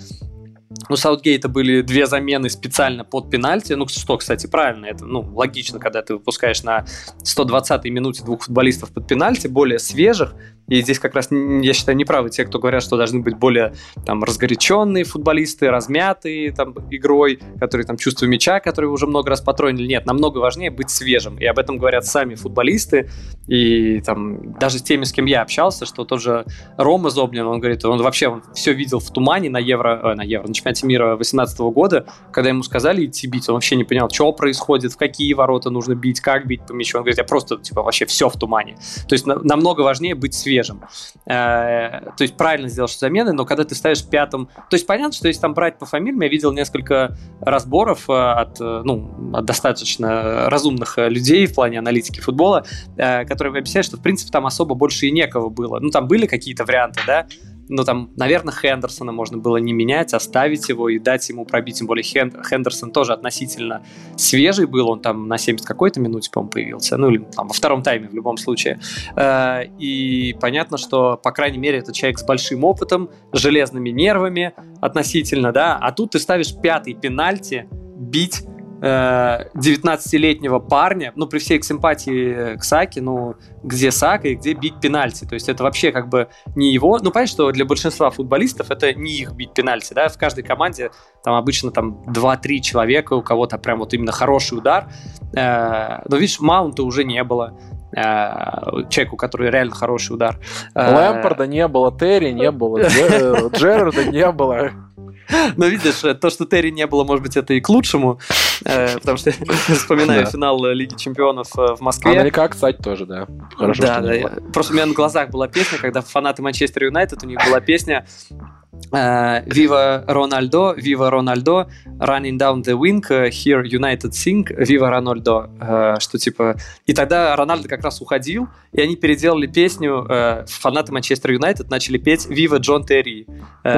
у Саутгейта были две замены специально под пенальти. Ну, что, кстати, правильно. Это ну, логично, когда ты выпускаешь на 120-й минуте двух футболистов под пенальти, более свежих. И здесь как раз, я считаю, неправы те, кто говорят, что должны быть более там, разгоряченные футболисты, размятые там, игрой, которые там чувство мяча, которые уже много раз потронили. Нет, намного важнее быть свежим. И об этом говорят сами футболисты. И там даже с теми, с кем я общался, что тот же Рома Зобнин, он говорит, он вообще он все видел в тумане на Евро, э, на Евро, на чемпионате мира 2018 года, когда ему сказали идти бить, он вообще не понял, что происходит, в какие ворота нужно бить, как бить по мячу. Он говорит, я просто, типа, вообще все в тумане. То есть на, намного важнее быть свежим свежим. Э, то есть правильно сделал, замены, но когда ты ставишь пятым... То есть понятно, что если там брать по фамилиям, я видел несколько разборов э, от, э, ну, от достаточно разумных людей в плане аналитики футбола, которые объясняют, что в принципе там особо больше и некого было. Ну там были какие-то варианты, да, ну, там, наверное, Хендерсона можно было не менять, оставить его и дать ему пробить. Тем более Хендерсон тоже относительно свежий был, он там на 70 какой-то минуте, по-моему, появился. Ну, или там во втором тайме в любом случае. Э, и понятно, что, по крайней мере, это человек с большим опытом, железными нервами относительно, да. А тут ты ставишь пятый пенальти, бить 19-летнего э, парня, ну, при всей симпатии к Саке, ну, где Сака и где бить пенальти. То есть это вообще как бы не его... Ну, понятно, что для большинства футболистов это не их бить пенальти, да, в каждой команде там обычно там 2-3 человека, у кого-то прям вот именно хороший удар. Э, но, видишь, Маунта уже не было э, человеку, который реально хороший удар. Лэмпорда не было, Терри не было, Джерарда не было. Но видишь, то, что Терри не было, может быть, это и к лучшему, э, потому что вспоминаю финал Лиги Чемпионов э, в Москве. А Америкак, кстати, тоже, да. Хорошо, да, да. Просто у меня на глазах была песня, когда фанаты Манчестер Юнайтед, у них была песня Вива Рональдо, Вива Рональдо, Running Down the Wing, Here United Sing, Вива Рональдо, что типа... И тогда Рональдо как раз уходил, и они переделали песню, э, фанаты Манчестер Юнайтед начали петь Вива Джон Терри, э,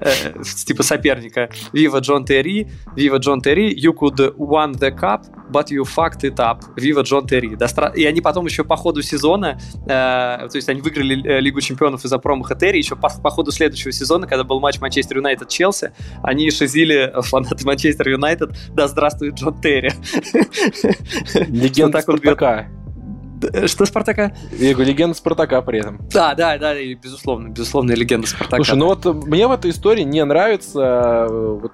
э, типа соперника. Вива Джон Терри, Вива Джон Терри, you could won the cup, but you fucked it up. Вива Джон Терри. И они потом еще по ходу сезона, то есть они выиграли Лигу Чемпионов из-за промаха Терри, еще по, по ходу следующего сезона, когда был матч Манчестер Юнайтед-Челси, они шизили фанаты Манчестер Юнайтед «Да здравствует Джон Терри». Легенда Спартака. Что Спартака? Я говорю, легенда Спартака при этом. Да, да, да, и безусловно, безусловно, легенда Спартака. Слушай, ну вот мне в этой истории не нравится э, вот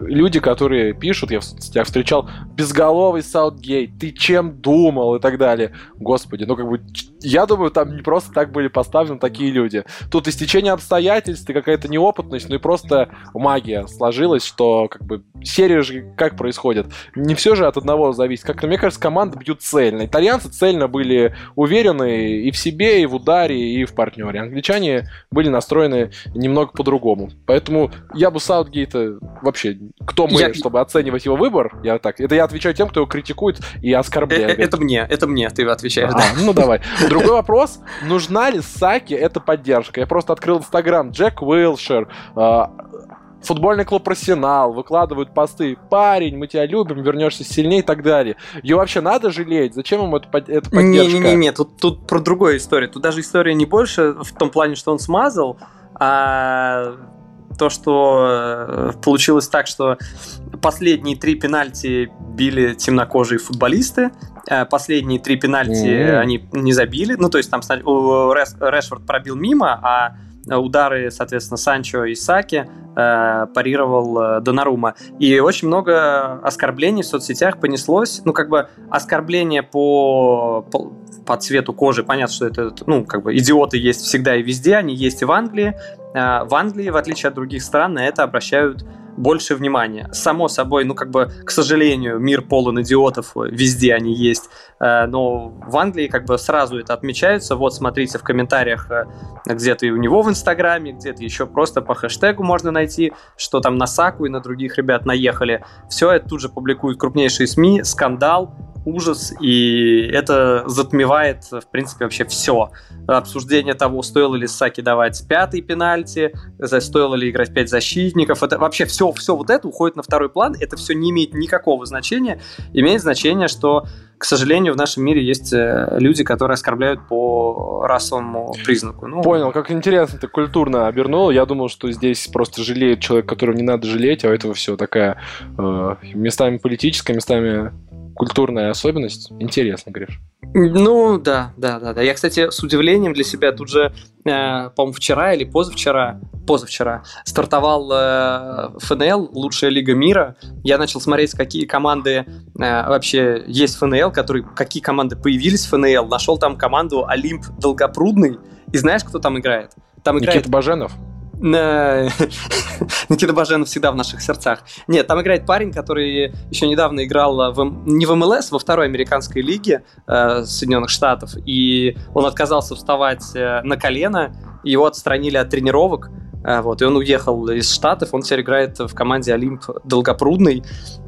люди, которые пишут, я в соцсетях встречал, безголовый Саутгейт, ты чем думал и так далее. Господи, ну как бы, я думаю, там не просто так были поставлены такие люди. Тут истечение обстоятельств, и какая-то неопытность, ну и просто магия сложилась, что как бы серия же как происходит. Не все же от одного зависит. Как-то, мне кажется, команды бьют цельно. Итальянцы цельно были уверены и в себе, и в ударе, и в партнере. Англичане были настроены немного по-другому. Поэтому я бы Саутгейта вообще, кто мы, я... чтобы оценивать его выбор, я так, это я отвечаю тем, кто его критикует и оскорбляет. Э, это мне, это мне, ты отвечаешь, а, да. Ну давай. Другой вопрос, нужна ли Саки эта поддержка? Я просто открыл Инстаграм, Джек Уилшер, а, футбольный клуб Арсенал, выкладывают посты, парень, мы тебя любим, вернешься сильнее и так далее. Ее вообще надо жалеть? Зачем ему эта, эта поддержка? Не-не-не, тут, тут про другую историю. Тут даже история не больше в том плане, что он смазал, а то, что э, получилось так, что последние три пенальти били темнокожие футболисты, э, последние три пенальти mm-hmm. они не забили, ну то есть там Решфорд пробил мимо, а удары, соответственно, Санчо и Саки э, парировал э, Донарума. И очень много оскорблений в соцсетях понеслось. Ну, как бы оскорбления по, по, по цвету кожи, понятно, что это, ну, как бы идиоты есть всегда и везде, они есть и в Англии. Э, в Англии, в отличие от других стран, на это обращают больше внимания. Само собой, ну как бы, к сожалению, мир полон идиотов, везде они есть, э, но в Англии как бы сразу это отмечается. Вот смотрите в комментариях э, где-то и у него в Инстаграме, где-то еще просто по хэштегу можно найти, что там на Саку и на других ребят наехали. Все это тут же публикуют крупнейшие СМИ, скандал, ужас, и это затмевает, в принципе, вообще все. Обсуждение того, стоило ли Саки давать пятый пенальти, стоило ли играть пять защитников, это вообще все, все вот это уходит на второй план, это все не имеет никакого значения, имеет значение, что к сожалению, в нашем мире есть э, люди, которые оскорбляют по расовому признаку. Ну, Понял, как интересно ты культурно обернул. Я думал, что здесь просто жалеет человек, которого не надо жалеть, а у этого все такая э, местами политическая, местами культурная особенность. Интересно, Гриш. Ну, да, да, да, да. Я, кстати, с удивлением для себя тут же, э, по-моему, вчера или позавчера, позавчера стартовал э, ФНЛ, лучшая лига мира. Я начал смотреть, какие команды э, вообще есть в ФНЛ, которые, какие команды появились в ФНЛ. Нашел там команду Олимп Долгопрудный. И знаешь, кто там играет? Там играет... Никита Баженов? Никита Баженов всегда в наших сердцах. Нет, там играет парень, который еще недавно играл в, не в МЛС, во второй американской лиге э, Соединенных Штатов, и он отказался вставать э, на колено, его отстранили от тренировок, э, вот, и он уехал из Штатов, он теперь играет в команде Олимп Долгопрудный.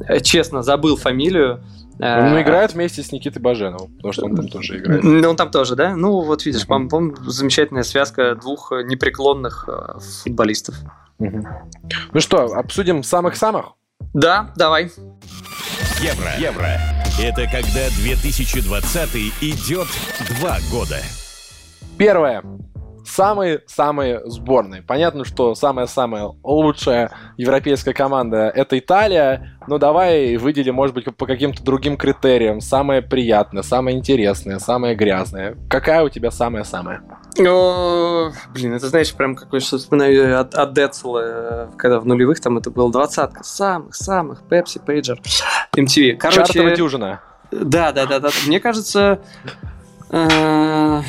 Э, честно, забыл фамилию, он ну, играет вместе с Никитой Баженовым, потому что он там тоже играет. Ну, он там тоже, да? Ну, вот видишь, по-моему, замечательная связка двух непреклонных э, футболистов. Uh-huh. Ну что, обсудим самых-самых? Да, давай. Евро. Евро. Это когда 2020 идет два года. Первое самые-самые сборные. Понятно, что самая-самая лучшая европейская команда это Италия, но давай выделим, может быть, по каким-то другим критериям. Самое приятное, самое интересное, самое грязное. Какая у тебя самая-самая? О, блин, это знаешь, прям какой что вспоминаю от, от Децела, когда в нулевых там это было двадцатка самых-самых, Пепси, Пейджер, MTV. Короче, Чартова дюжина. Да, да, да, да. Мне кажется, э,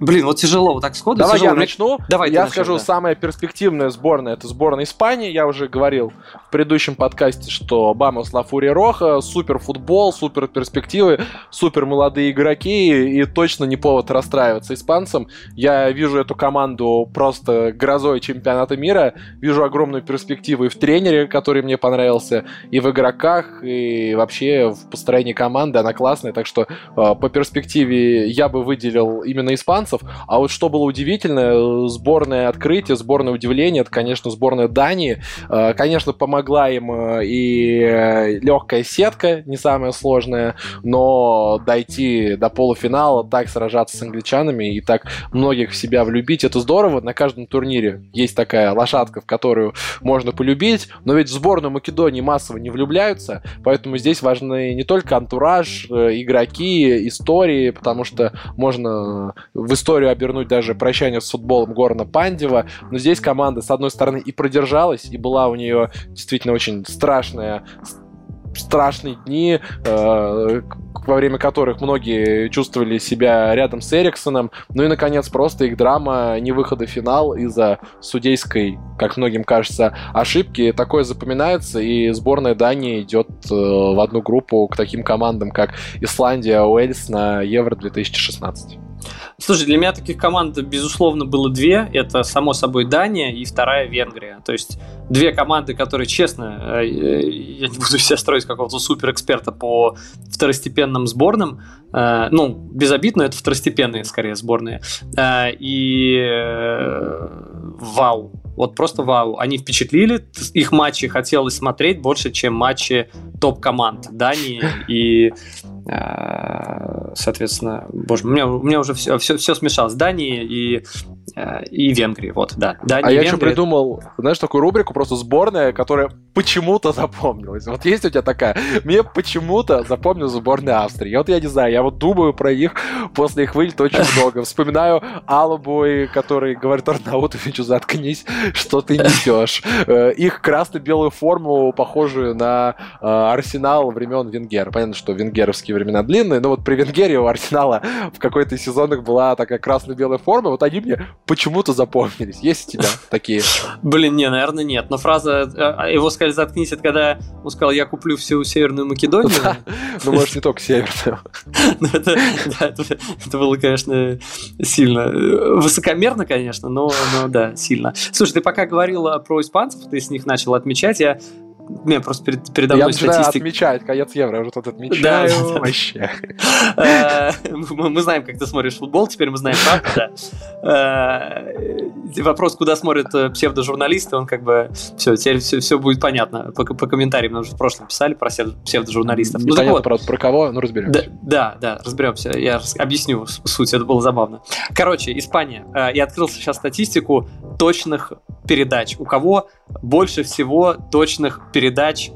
Блин, вот тяжело, вот так сходу. Давай тяжело. я начну. Давай я скажу, да. самая перспективная сборная это сборная Испании. Я уже говорил в предыдущем подкасте, что Бамос Лафури Роха, супер футбол, супер перспективы, супер молодые игроки и точно не повод расстраиваться испанцам. Я вижу эту команду просто грозой чемпионата мира, вижу огромную перспективу и в тренере, который мне понравился, и в игроках, и вообще в построении команды. Она классная, так что э, по перспективе я бы выделил именно испанцев шансов. А вот что было удивительно, сборная открытие, сборное удивление, это, конечно, сборная Дании. Э, конечно, помогла им э, и э, легкая сетка, не самая сложная, но дойти до полуфинала, так сражаться с англичанами и так многих в себя влюбить, это здорово. На каждом турнире есть такая лошадка, в которую можно полюбить, но ведь в сборную Македонии массово не влюбляются, поэтому здесь важны не только антураж, игроки, истории, потому что можно в историю обернуть даже прощание с футболом Горна Пандева. Но здесь команда, с одной стороны, и продержалась, и была у нее действительно очень страшная страшные дни, э, во время которых многие чувствовали себя рядом с Эриксоном. Ну и, наконец, просто их драма не выхода в финал из-за судейской, как многим кажется, ошибки. Такое запоминается, и сборная Дании идет э, в одну группу к таким командам, как Исландия, Уэльс на Евро 2016. Слушай, для меня таких команд, безусловно, было две. Это, само собой, Дания и вторая Венгрия. То есть две команды, которые, честно, э, я не буду себя строить какого-то суперэксперта по второстепенным сборным. Э, ну, безобидно, это второстепенные, скорее, сборные. Э, и вау. Вот просто вау. Они впечатлили. Их матчи хотелось смотреть больше, чем матчи топ-команд Дании и Э, соответственно, боже, у меня, у меня уже все, все, все смешалось. Дании и, и Венгрии, вот, да. Дания, а я еще придумал, знаешь, такую рубрику, просто сборная, которая почему-то запомнилась. Вот есть у тебя такая, мне почему-то запомнилась сборная Австрии. Вот я не знаю, я вот думаю про их после их вылета очень много. Вспоминаю Алабой, который говорит Арнаутовичу, заткнись, что ты несешь. Э, их красно-белую форму, похожую на Арсенал времен Венгер. Понятно, что венгеровский времена длинные, но вот при Венгерии у Арсенала в какой-то из сезонах была такая красно-белая форма, вот они мне почему-то запомнились. Есть у тебя такие? Блин, не, наверное, нет. Но фраза э, его сказали «заткнись», это когда он сказал «я куплю всю Северную Македонию». Ну, может, не только Северную. Ну, это было, конечно, сильно. Высокомерно, конечно, но да, сильно. Слушай, ты пока говорил про испанцев, ты с них начал отмечать, я меня просто перед, передо мной я статистика. отмечать конец евро, я уже тут отмечаю Да. вообще. Э, Мы знаем, как ты смотришь футбол, теперь мы знаем правду, да. Э, Вопрос, куда смотрят э, псевдожурналисты, он как бы... Все, теперь все, будет понятно по, по комментариям. Мы уже в прошлом писали про псев- псевдожурналистов. Ну, Непонятно, правда, про кого, ну да, разберемся. да, да, разберемся. Я объясню суть, это было забавно. Короче, Испания. Я открыл сейчас статистику точных передач. У кого больше всего точных передач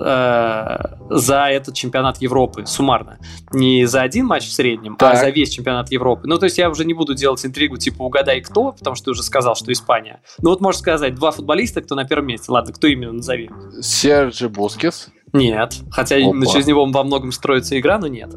э, за этот чемпионат Европы суммарно. Не за один матч в среднем, а Так. за весь чемпионат Европы. Ну, то есть я уже не буду делать интригу типа угадай кто, потому что ты уже сказал, что Испания. Ну вот можешь сказать, два футболиста, кто на первом месте. Ладно, кто именно назови? Серджи Бускетс. Нет. Хотя Опа. через него во многом строится игра, но нет.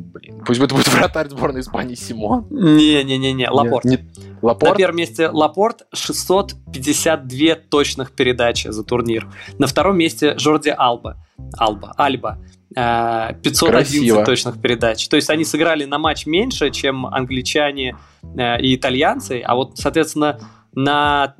Блин. Пусть это будет вратарь сборной Испании Симон. Не-не-не-не, Лапорт. Не- На Лапорт? первом месте Лапорт 652 точных передачи за турнир. На втором месте Жорди Алба. Алба. Альба. э, 511 Красиво. точных передач. То есть они сыграли на матч меньше, чем англичане э, и итальянцы, а вот, соответственно, на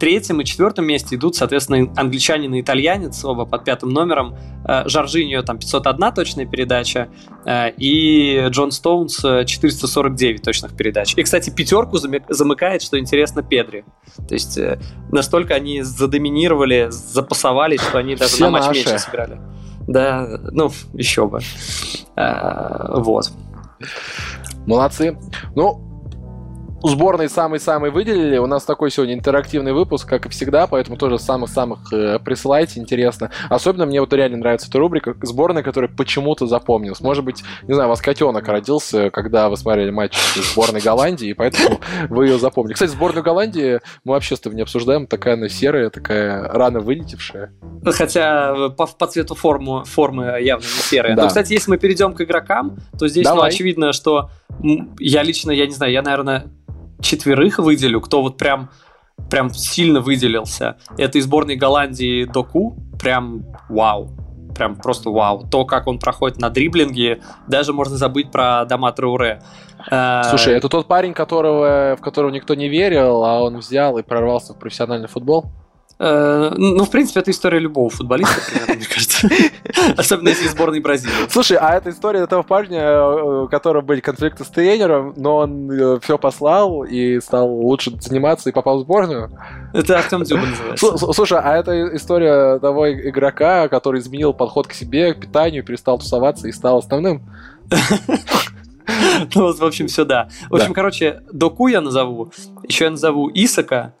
третьем и четвертом месте идут, соответственно, англичанин и итальянец, оба под пятым номером. Э, Жоржиньо там 501 точная передача, э, и Джон Стоунс э, 449 точных передач. И, кстати, пятерку замыкает, что интересно, Педри. То есть э, настолько они задоминировали, запасовали, что они даже Все на матч наши. меньше сыграли. Да, ну, еще бы. Э, Вот. Молодцы. Ну, сборной самый-самый выделили. У нас такой сегодня интерактивный выпуск, как и всегда, поэтому тоже самых-самых э, присылайте, интересно. Особенно мне вот реально нравится эта рубрика сборная, которая почему-то запомнилась. Может быть, не знаю, у вас котенок родился, когда вы смотрели матч сборной Голландии, и поэтому вы ее запомнили. Кстати, сборную Голландии мы вообще с тобой не обсуждаем. Такая она серая, такая рано вылетевшая. Хотя э, по, по цвету форму, формы явно не серые. Да. Но, кстати, если мы перейдем к игрокам, то здесь ну, очевидно, что я лично, я не знаю, я, наверное, четверых выделю, кто вот прям, прям сильно выделился. Это из сборной Голландии Доку. Прям вау. Прям просто вау. То, как он проходит на дриблинге, даже можно забыть про Дома Трауре. Э, Слушай, это тот парень, которого, в которого никто не верил, а он взял и прорвался в профессиональный футбол? Э, ну, в принципе, это история любого футболиста, примерно, мне кажется. Особенно если сборной Бразилии. Слушай, а это история этого парня, э, у которого были конфликты с тренером, но он все послал и стал лучше заниматься и попал в сборную? Это Артем Дзюба называется. Слу- слу- Слушай, а это история того игрока, который изменил подход к себе, к питанию, перестал тусоваться и стал основным? Ну, в общем, все, да. В общем, короче, Доку я назову. Еще я назову Исака.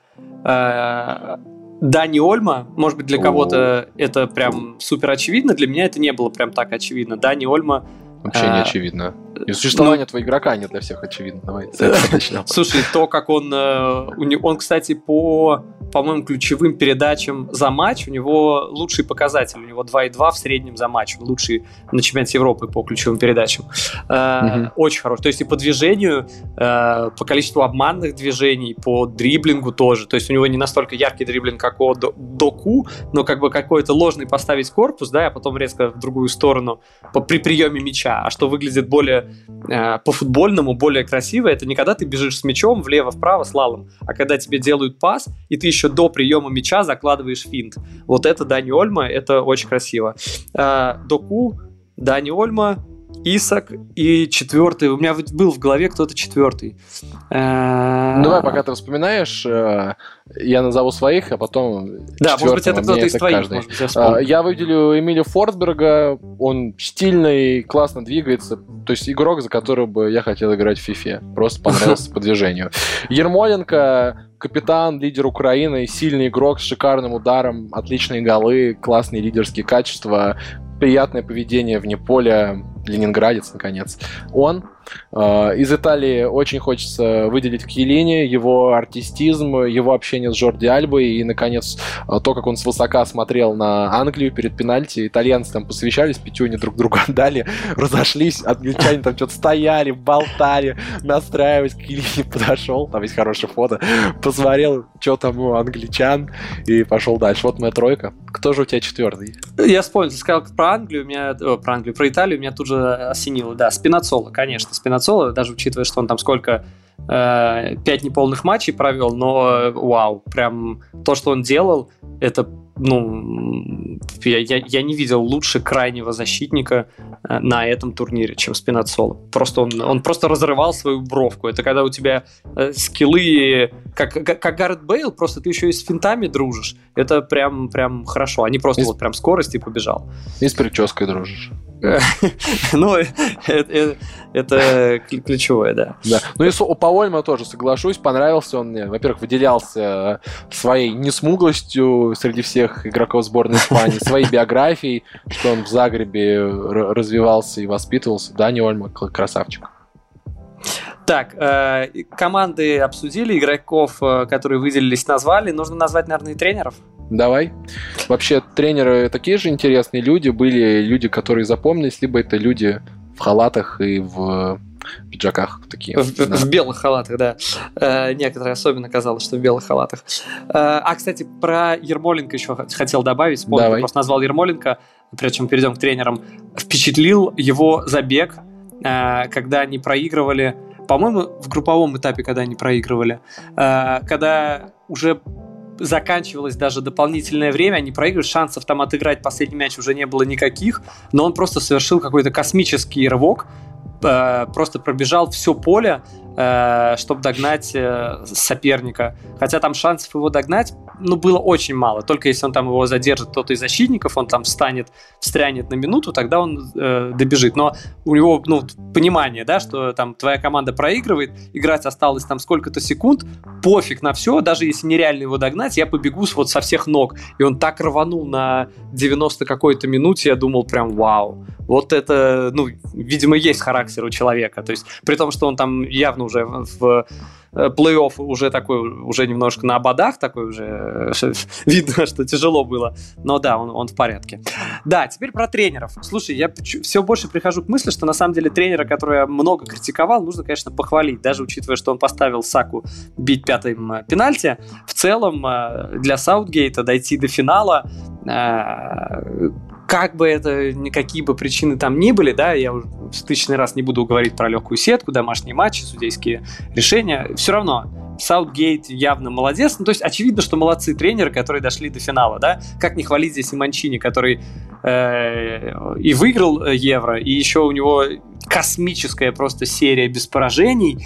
Дани Ольма, может быть, для кого-то это прям супер очевидно, для меня это не было прям так очевидно. Дани Ольма, Вообще А, не очевидно. И существование твоего игрока не для всех очевидно. Давай начнем. слушай, то, как он, э, он, кстати, по, по-моему, ключевым передачам за матч, у него лучший показатель, у него 2,2 в среднем за матч, он лучший на чемпионате Европы по ключевым передачам. Э. Очень хорош. То есть и по движению, э, по количеству обманных движений, по дриблингу тоже. То есть у него не настолько яркий дриблинг, как у До- Доку, но как бы какой-то ложный поставить корпус, да, а потом резко в другую сторону по, при приеме мяча. А что выглядит более э, по-футбольному, более красиво, это не когда ты бежишь с мячом влево-вправо слалом, а когда тебе делают пас, и ты еще до приема мяча закладываешь финт. Вот это Дани Ольма, это очень красиво. Э, Доку, Дани Ольма, Исак и четвертый. У меня был в голове кто-то четвертый. Э, Ну, Давай, пока ты вспоминаешь, э, я назову своих, а потом Да, может быть, это кто-то из твоих, каждый. может быть, я вспомню. Я выделю Эмилия Форсберга. Он стильный, классно двигается. То есть игрок, за которого бы я хотел играть в фифе. Просто понравился по движению. Ермоленко, капитан, лидер Украины, сильный игрок с шикарным ударом, отличные голы, классные лидерские качества, приятное поведение вне поля, ленинградец, наконец. Он Из Италии очень хочется выделить Кьелини, его артистизм, его общение с Жорди Альбой и, наконец, э, то, как он свысока смотрел на Англию перед пенальти. Итальянцы там посвящались, пятюни друг другу отдали, разошлись, англичане там что-то стояли, болтали, настраивались, Кьелини подошел, там есть хорошее фото, посмотрел, что там у англичан, и пошел дальше. Вот моя тройка. Кто же у тебя четвертый? Я вспомнил, ты сказал про Англию, у меня, о, про Англию, про Италию, меня тут же осенило. Да, Спинацола, конечно, Спинацола, даже учитывая, что он там сколько, э, пять неполных матчей провел, но э, вау, прям то, что он делал, это ну, я, я, я не видел лучше крайнего защитника э, на этом турнире, чем Спинацоло. Просто он, он просто разрывал свою бровку. Это когда у тебя скиллы, как, как, как Гаррет Бейл, просто ты еще и с финтами дружишь. Это прям, прям хорошо. Не просто и вот прям скорость и побежал. И с прической дружишь. Ну, это ключевое, да. Да. Ну и по Ольма тоже соглашусь, понравился он мне. Во-первых, выделялся своей несмуглостью среди всех игроков сборной Испании, своей биографией, что он в Загребе развивался и воспитывался. Дани Ольма красавчик. Так, э, команды обсудили, игроков, э, которые выделились, назвали. Нужно назвать, наверное, и тренеров. Давай. Вообще, тренеры такие же интересные люди. Были люди, которые запомнились, либо это люди в халатах и в пиджаках такие. В, да. в белых халатах, да. Э, некоторые особенно казалось, что в белых халатах. Э, а, кстати, про Ермоленко еще хотел добавить. Помню, Давай. просто назвал Ермоленко, прежде чем перейдем к тренерам. Впечатлил его забег, э, когда они проигрывали по-моему, в групповом этапе, когда они проигрывали, э, когда уже заканчивалось даже дополнительное время, они проигрывали, шансов там отыграть последний мяч уже не было никаких, но он просто совершил какой-то космический рывок, э, просто пробежал все поле, э, чтобы догнать э, соперника. Хотя там шансов его догнать, ну, было очень мало. Только если он там его задержит, кто-то из защитников, он там встанет, встрянет на минуту, тогда он э, добежит. Но у него, ну, понимание, да, что там твоя команда проигрывает, играть осталось там сколько-то секунд, пофиг на все, даже если нереально его догнать, я побегу вот со всех ног. И он так рванул на 90 какой-то минуте, я думал прям вау. Вот это, ну, видимо, есть характер у человека. То есть, при том, что он там явно уже в плей-офф уже такой, уже немножко на ободах такой уже, э, видно, что тяжело было. Но да, он, он в порядке. Да, теперь про тренеров. Слушай, я все больше прихожу к мысли, что на самом деле тренера, который я много критиковал, нужно, конечно, похвалить, даже учитывая, что он поставил Саку бить пятым э, пенальти. В целом, для Саутгейта дойти до финала как бы это, никакие бы причины там ни были, да, я уже в тысячный раз не буду говорить про легкую сетку, домашние матчи, судейские решения, все равно Саутгейт явно молодец. Ну, то есть очевидно, что молодцы тренеры, которые дошли до финала, да. Как не хвалить здесь и Манчини, который э, и выиграл э, Евро, и еще у него космическая просто серия без поражений.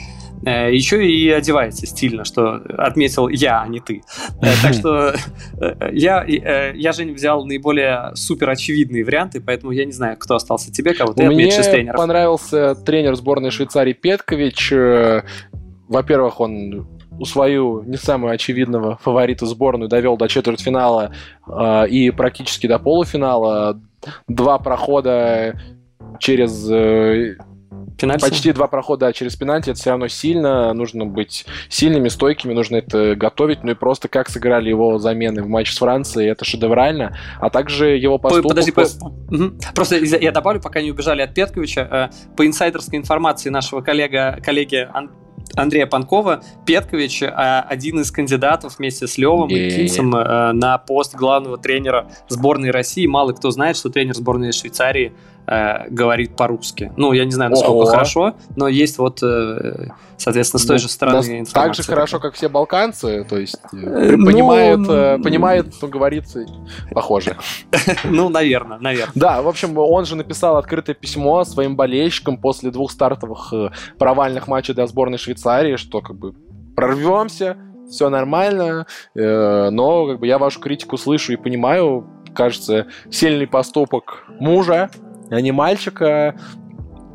Э, еще и одевается стильно, что отметил я, а не ты. Э, так что э, я, я же взял наиболее супер очевидные варианты, поэтому я не знаю, кто остался тебе, кого ты отметишь из тренеров. Мне понравился тренер сборной Швейцарии Петкович. Во-первых, он свою не самую очевидного фаворита сборную довел до четвертьфинала э, и практически до полуфинала. Два прохода через э, Пенальти? Почти два прохода через пенальти, это все равно сильно, нужно быть сильными, стойкими, нужно это готовить, ну и просто как сыграли его замены в матче с Францией, это шедеврально, а также его поступок... Подожди, по... угу. просто я добавлю, пока не убежали от Петковича, э, по инсайдерской информации нашего коллега, коллеги Андрея Панкова, Петкович один из кандидатов вместе с Левом и Кинцем э, на пост главного тренера сборной России. Мало кто знает, что тренер сборной Швейцарии э, говорит по-русски. Ну, я не знаю, насколько Ого. хорошо, но есть вот, э, соответственно, с той ну, же стороны информация. Так же хорошо, как все балканцы, то есть э, э ну, понимает, э, понимает, что говорится, похоже. Ну, наверное, наверное. Да, в общем, он же написал открытое письмо своим болельщикам после двух стартовых э, провальных матчей для сборной Швейцарии, что как бы прорвемся, все нормально, э, но как бы я вашу критику слышу и понимаю, кажется, сильный поступок мужа, не мальчика.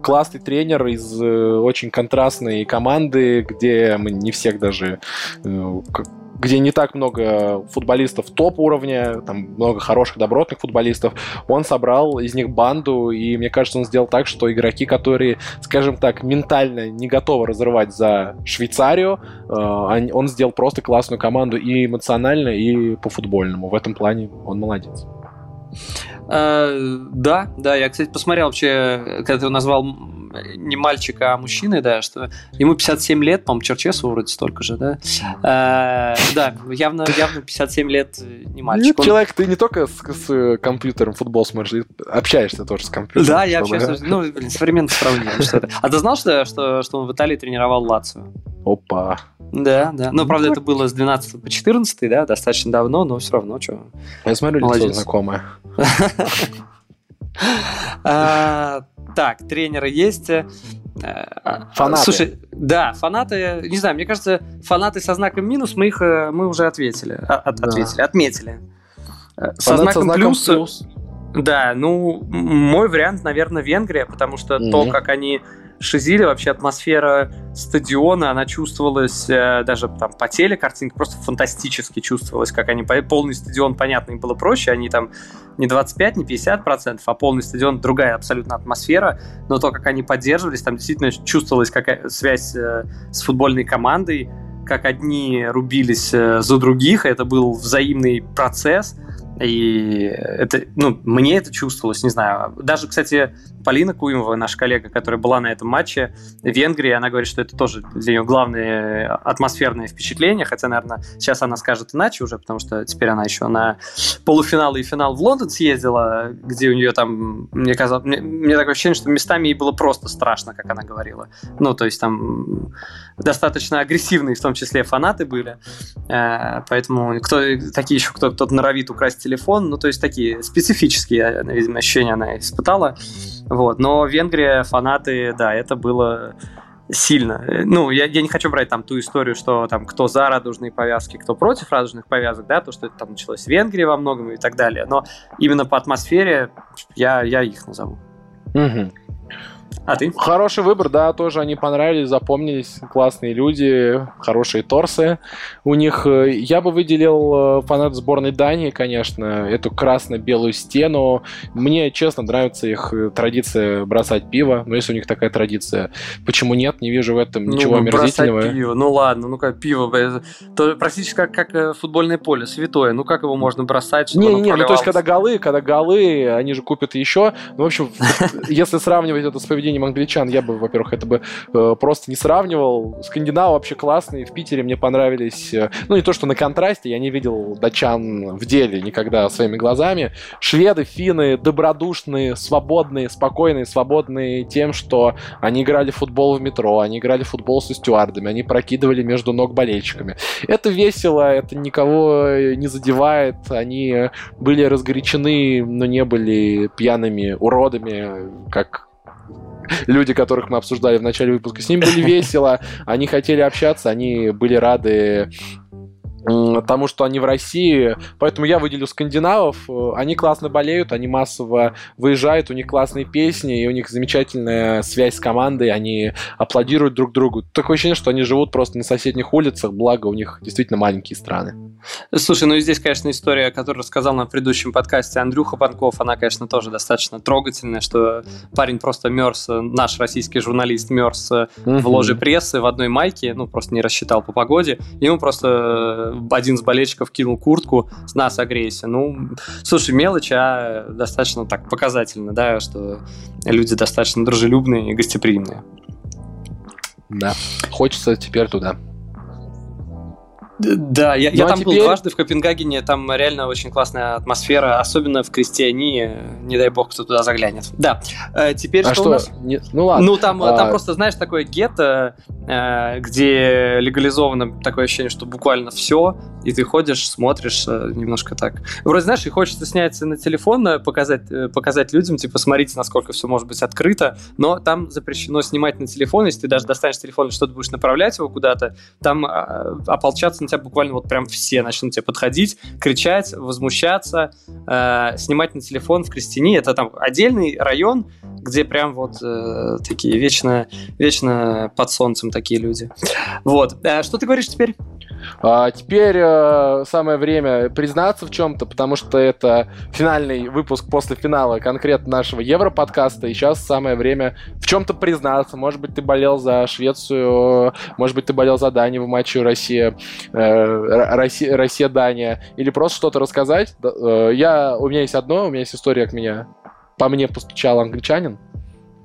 Классный тренер из э, очень контрастной команды, где мы не всех даже э, где не так много футболистов топ-уровня, там много хороших, добротных футболистов, он собрал из них банду, и мне кажется, он сделал так, что игроки, которые, скажем так, ментально не готовы разрывать за Швейцарию, э, он сделал просто классную команду и эмоционально, и по футбольному. В этом плане он молодец. Э, да, да, я, кстати, посмотрел вообще, когда ты назвал не мальчика, а мужчины, да, что ему 57 лет, по-моему, Черчесу вроде столько же, да. Э, да, явно, явно 57 лет не мальчик. Нет, человек, ты не только с, с компьютером футбол смотришь, общаешься тоже с компьютером. Да, я общаюсь, ну, блин, современное сравнение. Что это. А ты знал, что, что, что он в Италии тренировал Лацию? Опа. Да, да. Но, правда, это было с 12 по 14, да, достаточно давно, но все равно, что. Я смотрю, лицо знакомое. А, так, тренеры есть. Э, фанаты. Слушай, да, фанаты, не знаю, мне кажется, фанаты со знаком минус мы их э, мы уже ответили, от, да. ответили, отметили. Э, со знаком, со знаком плюс, плюс. Да, ну мой вариант, наверное, Венгрия, потому что mm-hmm. то, как они Шизили вообще атмосфера стадиона, она чувствовалась э, даже там по теле картинке, просто фантастически чувствовалась, как они, полный стадион, понятно, им было проще, они там не 25, не 50 процентов, а полный стадион, другая абсолютно атмосфера, но то, как они поддерживались, там действительно чувствовалась какая связь э, с футбольной командой, как одни рубились э, за других, это был взаимный процесс, и это, ну, мне это чувствовалось, не знаю. Даже, кстати, Полина Куимова, наша коллега, которая была на этом матче в Венгрии, она говорит, что это тоже для нее главное атмосферное впечатление, хотя, наверное, сейчас она скажет иначе уже, потому что теперь она еще на полуфинал и финал в Лондон съездила, где у нее там, мне казалось, мне, мне такое ощущение, что местами ей было просто страшно, как она говорила. Ну, то есть там достаточно агрессивные, в том числе, фанаты были, э, поэтому кто, такие еще, кто, кто-то норовит украсть телефон, ну, то есть такие специфические, видимо, ощущения она испытала. Вот. Но Венгрия, фанаты, да, это было сильно. Ну, я, я не хочу брать там ту историю, что там кто за радужные повязки, кто против радужных повязок, да, то, что это там началось в Венгрии во многом и так далее. Но именно по атмосфере я, я их назову. Угу. А ты? Хороший выбор, да, тоже они понравились, запомнились. Классные люди, хорошие торсы у них. Э, я бы выделил э, фанат сборной Дании, конечно, эту красно-белую стену. Мне, честно, нравится их э, традиция бросать пиво. Но если у них такая традиция, почему нет? Не вижу в этом ну, ничего ну, омерзительного. пиво, ну ладно, ну как пиво, то практически как, как футбольное поле, святое. Ну как его можно бросать? Не, не, ну то есть когда голы, когда голы, они же купят еще. Ну, в общем, если сравнивать это с поведением англичан я бы, во-первых, это бы э, просто не сравнивал. Скандинавы вообще классные. В Питере мне понравились... Э, ну, не то, что на контрасте. Я не видел датчан в деле никогда своими глазами. Шведы, финны добродушные, свободные, спокойные, свободные тем, что они играли в футбол в метро, они играли в футбол со стюардами, они прокидывали между ног болельщиками. Это весело, это никого не задевает. Они были разгорячены, но не были пьяными уродами, как люди, которых мы обсуждали в начале выпуска, с ними были весело, они хотели общаться, они были рады тому, что они в России. Поэтому я выделю скандинавов. Они классно болеют, они массово выезжают, у них классные песни, и у них замечательная связь с командой, они аплодируют друг другу. Такое ощущение, что они живут просто на соседних улицах, благо у них действительно маленькие страны. Слушай, ну и здесь, конечно, история, которую рассказал на предыдущем подкасте Андрюха Панков, она, конечно, тоже достаточно трогательная, что парень просто мерз, наш российский журналист мерз mm-hmm. в ложе прессы в одной майке, ну, просто не рассчитал по погоде, ему просто один из болельщиков кинул куртку, с нас агрессия. Ну, слушай, мелочь, а достаточно так показательно, да, что люди достаточно дружелюбные и гостеприимные. Да, хочется теперь туда. Да, я, ну, я а там теперь... был дважды в Копенгагене, там реально очень классная атмосфера, особенно в Крестьяне, не дай бог, кто туда заглянет. Да, э, теперь а что, что у нас? Не... Ну ладно. Ну там, а... там просто, знаешь, такое гетто, э, где легализовано такое ощущение, что буквально все, и ты ходишь, смотришь э, немножко так. Вроде, знаешь, и хочется снять на телефон, показать, показать людям, типа, смотрите, насколько все может быть открыто, но там запрещено снимать на телефон, если ты даже достанешь телефон и что-то будешь направлять его куда-то, там ополчаться на тебя буквально вот прям все начнут тебе подходить, кричать, возмущаться, э, снимать на телефон в Крестине. Это там отдельный район, где прям вот э, такие вечно, вечно под солнцем такие люди. Вот. А что ты говоришь теперь? А теперь э, самое время признаться в чем-то, потому что это финальный выпуск после финала конкретно нашего Европодкаста, и сейчас самое время в чем-то признаться. Может быть, ты болел за Швецию, может быть, ты болел за Данию в матче Россия, э, Россия, Россия Дания, или просто что-то рассказать. Э, я, у меня есть одно, у меня есть история, как меня по мне постучал англичанин.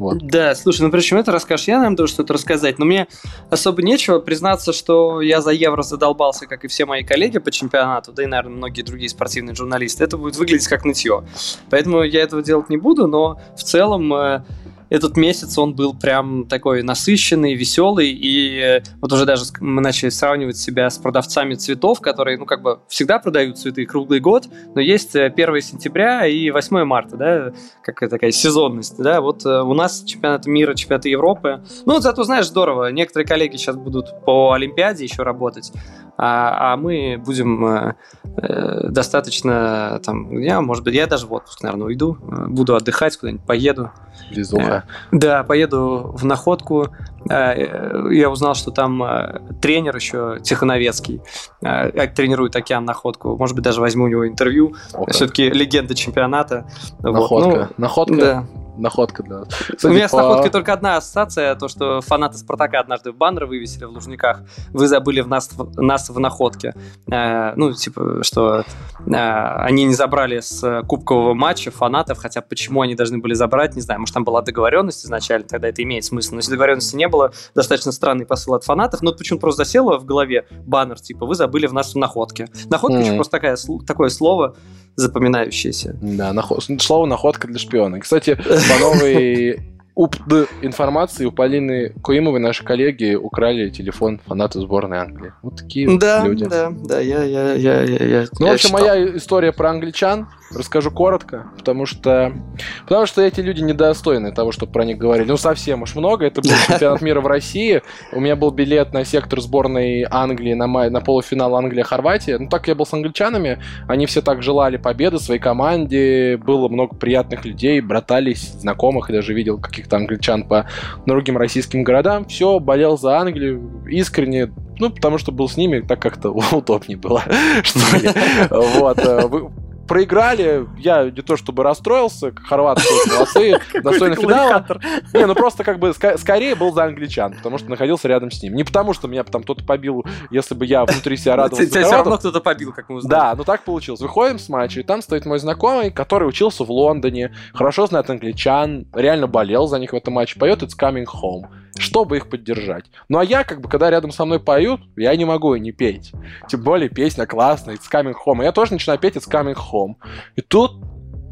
Вот. Да, слушай, ну почему это расскажешь? Я, наверное, должен что-то рассказать, но мне особо нечего признаться, что я за Евро задолбался, как и все мои коллеги по чемпионату, да и, наверное, многие другие спортивные журналисты. Это будет выглядеть как нытье. Поэтому я этого делать не буду, но в целом э, этот месяц он был прям такой насыщенный, веселый, и вот уже даже мы начали сравнивать себя с продавцами цветов, которые, ну, как бы всегда продают цветы круглый год, но есть 1 сентября и 8 марта, да, какая такая сезонность, да, вот у нас чемпионат мира, чемпионат Европы, ну, зато, знаешь, здорово, некоторые коллеги сейчас будут по Олимпиаде еще работать, а, а мы будем э, э, достаточно там, я, может быть, я даже в отпуск, наверное, уйду, э, буду отдыхать куда-нибудь, поеду. Везуха. Э, да, поеду в Находку. Э, я узнал, что там э, тренер еще Тихоновецкий э, тренирует Океан Находку. Может быть, даже возьму у него интервью. Все-таки легенда чемпионата. Находка. Вот. Ну, Находка. Да находка для Кстати, У меня по... с находкой только одна ассоциация, то, что фанаты Спартака однажды в баннер вывесили в Лужниках. Вы забыли в нас, нас в находке. Э, ну, типа, что э, они не забрали с кубкового матча фанатов, хотя почему они должны были забрать, не знаю. Может, там была договоренность изначально, тогда это имеет смысл. Но если договоренности не было, достаточно странный посыл от фанатов. Но почему-то просто засело в голове баннер, типа, вы забыли в нас в находке. Находка mm. еще просто такая, такое слово, запоминающееся. Да, наход... слово находка для шпиона. Кстати, по новой УПД информации у Полины Куимовой наши коллеги украли телефон фаната сборной Англии. Вот такие да, люди. Да, да, я, я, я, я, я Ну, я в общем, считал. моя история про англичан. Расскажу коротко, потому что, потому что эти люди недостойны того, чтобы про них говорили. Ну, совсем уж много. Это был чемпионат мира в России. У меня был билет на сектор сборной Англии на, май, на полуфинал Англия-Хорватия. Ну, так я был с англичанами. Они все так желали победы своей команде. Было много приятных людей, братались, знакомых. Я даже видел каких-то англичан по другим российским городам. Все, болел за Англию искренне. Ну, потому что был с ними, так как-то удобнее было, что ли. Вот. Проиграли, я не то чтобы расстроился, хорваты молодцы, достойны финала. Не, ну просто как бы скорее был за англичан, потому что находился рядом с ним. Не потому, что меня там кто-то побил, если бы я внутри себя радовался. Тебя все равно кто-то побил, как мы узнали. Да, ну так получилось. Выходим с матча, и там стоит мой знакомый, который учился в Лондоне, хорошо знает англичан, реально болел за них в этом матче, поет It's Coming Home чтобы их поддержать. Ну а я, как бы, когда рядом со мной поют, я не могу и не петь. Тем более песня классная, It's Coming Home. И я тоже начинаю петь It's Coming Home. И тут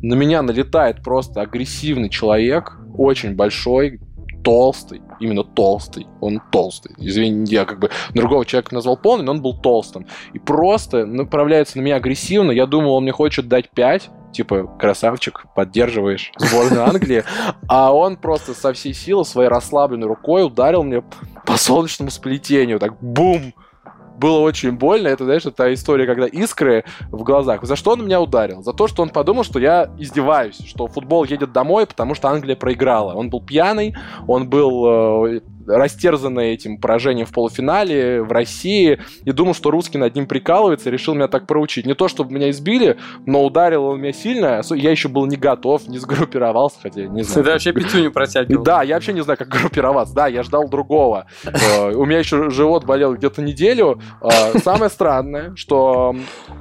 на меня налетает просто агрессивный человек, очень большой, толстый, именно толстый, он толстый. Извини, я как бы другого человека назвал полный, но он был толстым. И просто направляется на меня агрессивно, я думал, он мне хочет дать 5, типа, красавчик, поддерживаешь сборную Англии, а он просто со всей силы своей расслабленной рукой ударил мне по солнечному сплетению, так бум! было очень больно. Это, знаешь, та история, когда искры в глазах. За что он меня ударил? За то, что он подумал, что я издеваюсь, что футбол едет домой, потому что Англия проиграла. Он был пьяный, он был э, растерзанный этим поражением в полуфинале в России, и думал, что русский над ним прикалывается, решил меня так проучить. Не то, чтобы меня избили, но ударил он меня сильно. Я еще был не готов, не сгруппировался, хотя не знаю. Ты вообще пятюню протягивал. Да, я вообще не знаю, как группироваться. Да, я ждал другого. Э, у меня еще живот болел где-то неделю. Э, самое странное, что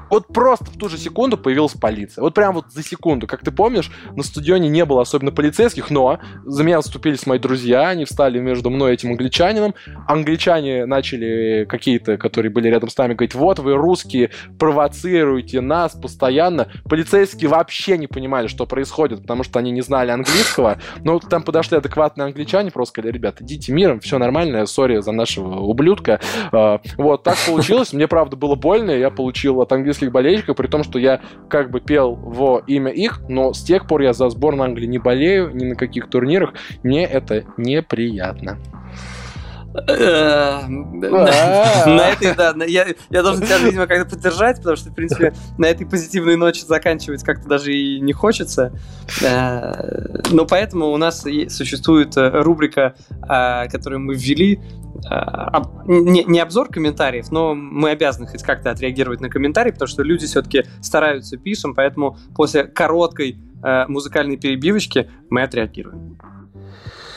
вот просто в ту же секунду появилась полиция. Вот прям вот за секунду. Как ты помнишь, на стадионе не было особенно полицейских, но за меня вступились мои друзья, они встали между мной и этим англичанином. Англичане начали какие-то, которые были рядом с нами, говорить, вот вы русские провоцируете нас постоянно. Полицейские вообще не понимали, что происходит, потому что они не знали английского. Но там подошли адекватные англичане, просто сказали, ребят, идите миром, все нормально, сори за нашего ублюдка. А, вот, так получилось. Мне, правда, было больно, я получил от английских болельщиков, при том, что я как бы пел во имя их, но с тех пор я за сборную Англии не болею ни на каких турнирах. Мне это неприятно. Э, на этой, да, я, должен тебя, видимо, как-то поддержать, потому что, в принципе, на этой позитивной ночи заканчивать как-то даже и не хочется. Э, но поэтому у нас существует э, рубрика, которую мы ввели, не обзор комментариев, но мы обязаны хоть как-то отреагировать на комментарии, потому что люди все-таки стараются, пишем, поэтому после короткой музыкальной перебивочки мы отреагируем.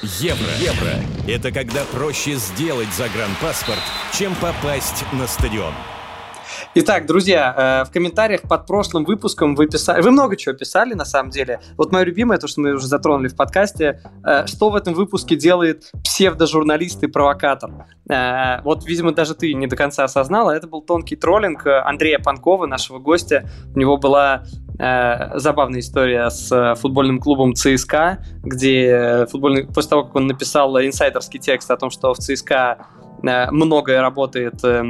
Евро. Евро – это когда проще сделать загранпаспорт, чем попасть на стадион. Итак, друзья, э, в комментариях под прошлым выпуском вы писали... Вы много чего писали, на самом деле. Вот мое любимое, то, что мы уже затронули в подкасте, э, что в этом выпуске делает псевдожурналист и провокатор. Э, вот, видимо, даже ты не до конца осознала. Это был тонкий троллинг Андрея Панкова, нашего гостя. У него была э, забавная история с футбольным клубом ЦСКА, где футбольный, после того, как он написал инсайдерский текст о том, что в ЦСКА э, многое работает, э,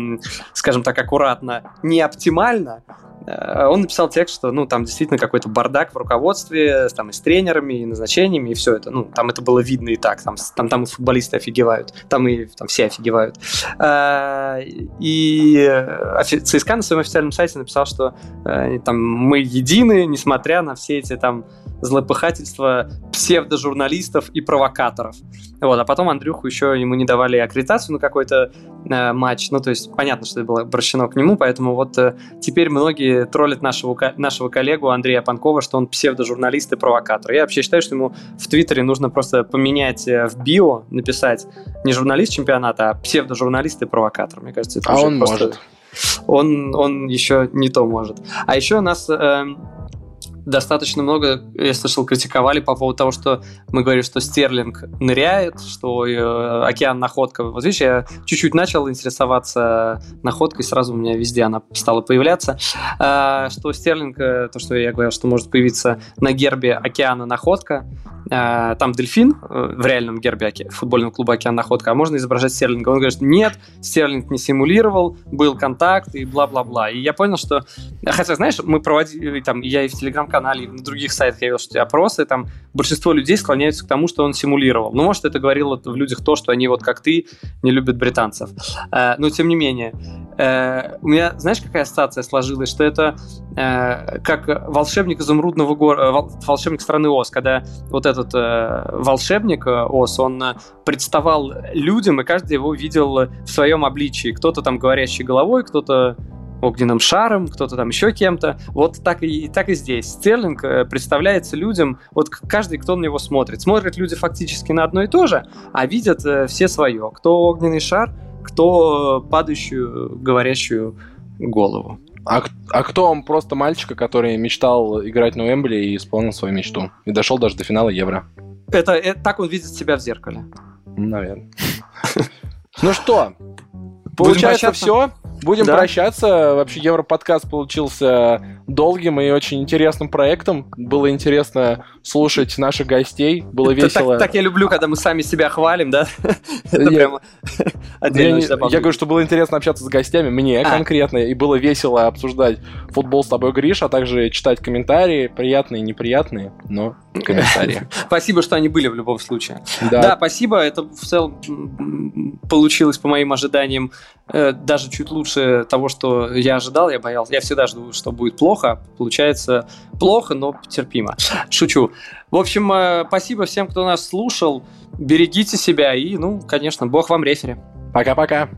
скажем так, аккуратно, не оптимально, Э, он написал текст, что ну, там действительно какой-то бардак в руководстве, там и с тренерами, и назначениями, и все это. Ну, там это было видно и так. Там, там, там и футболисты офигевают, там и там все офигевают. Э, и ЦСКА на своем официальном сайте написал, что э, там мы едины, несмотря на все эти там злопыхательства псевдожурналистов и провокаторов. Вот, а потом Андрюху еще ему не давали аккредитацию на какой-то э, матч. Ну, то есть понятно, что это было обращено к нему, поэтому вот э, теперь многие троллят нашего, нашего коллегу Андрея Панкова, что он псевдожурналист и провокатор. Я вообще считаю, что ему в Твиттере нужно просто поменять э, в био, написать не журналист чемпионата, а псевдожурналист и провокатор. Мне кажется, это а он просто... может. Он, он еще не то может. А еще у нас... Э, достаточно много, я слышал, критиковали по поводу того, что мы говорим, что Стерлинг ныряет, что э, океан находка. Вот видишь, я чуть-чуть начал интересоваться находкой, сразу у меня везде она стала появляться. Э, что Стерлинг, э, то, что я говорил, что может появиться на гербе океана находка, э, там дельфин э, в реальном гербе оке, футбольного клуба океан находка, а можно изображать Стерлинга. Он говорит, нет, Стерлинг не симулировал, был контакт и бла-бла-бла. И я понял, что... Хотя, знаешь, мы проводили, там, я и в Телеграм телеграм-канале, и на других сайтах я видел, что опросы, там большинство людей склоняются к тому, что он симулировал. Ну, может, это говорило в людях то, что они вот как ты не любят британцев. Э, но тем не менее, э, у меня, знаешь, какая ассоциация сложилась, что это э, как волшебник изумрудного города, волшебник страны Оз, когда вот этот волшебник Оз, он представал людям, и каждый его видел в своем обличии. Кто-то там говорящий головой, кто-то огненным шаром, кто-то там еще кем-то. Вот так и, так и здесь. Стерлинг э, представляется людям, вот каждый, кто на него смотрит. Смотрят люди фактически на одно и то же, а видят э, все свое. Кто огненный шар, кто падающую, говорящую голову. А, а кто он просто мальчика, который мечтал играть на Уэмбли и исполнил свою мечту? И дошел даже до финала Евро. Это, это так он видит себя в зеркале. Наверное. Ну что, получается все. Будем да. прощаться. Вообще, Европодкаст получился долгим и очень интересным проектом. Было интересно слушать наших гостей. Было весело. Так, так я люблю, когда мы сами себя хвалим, да? Это прямо отдельно. Я говорю, что было интересно общаться с гостями, мне а. конкретно, и было весело обсуждать футбол с тобой, Гриш, а также читать комментарии, приятные и неприятные, но комментарии. Спасибо, что они были в любом случае. Да, спасибо. Это в целом получилось по моим ожиданиям э, даже чуть лучше того, что я ожидал. Я боялся. Я всегда жду, что будет плохо. Получается плохо, но терпимо. Шучу. В общем, э, спасибо всем, кто нас слушал. Берегите себя и, ну, конечно, бог вам рефери. Пока-пока.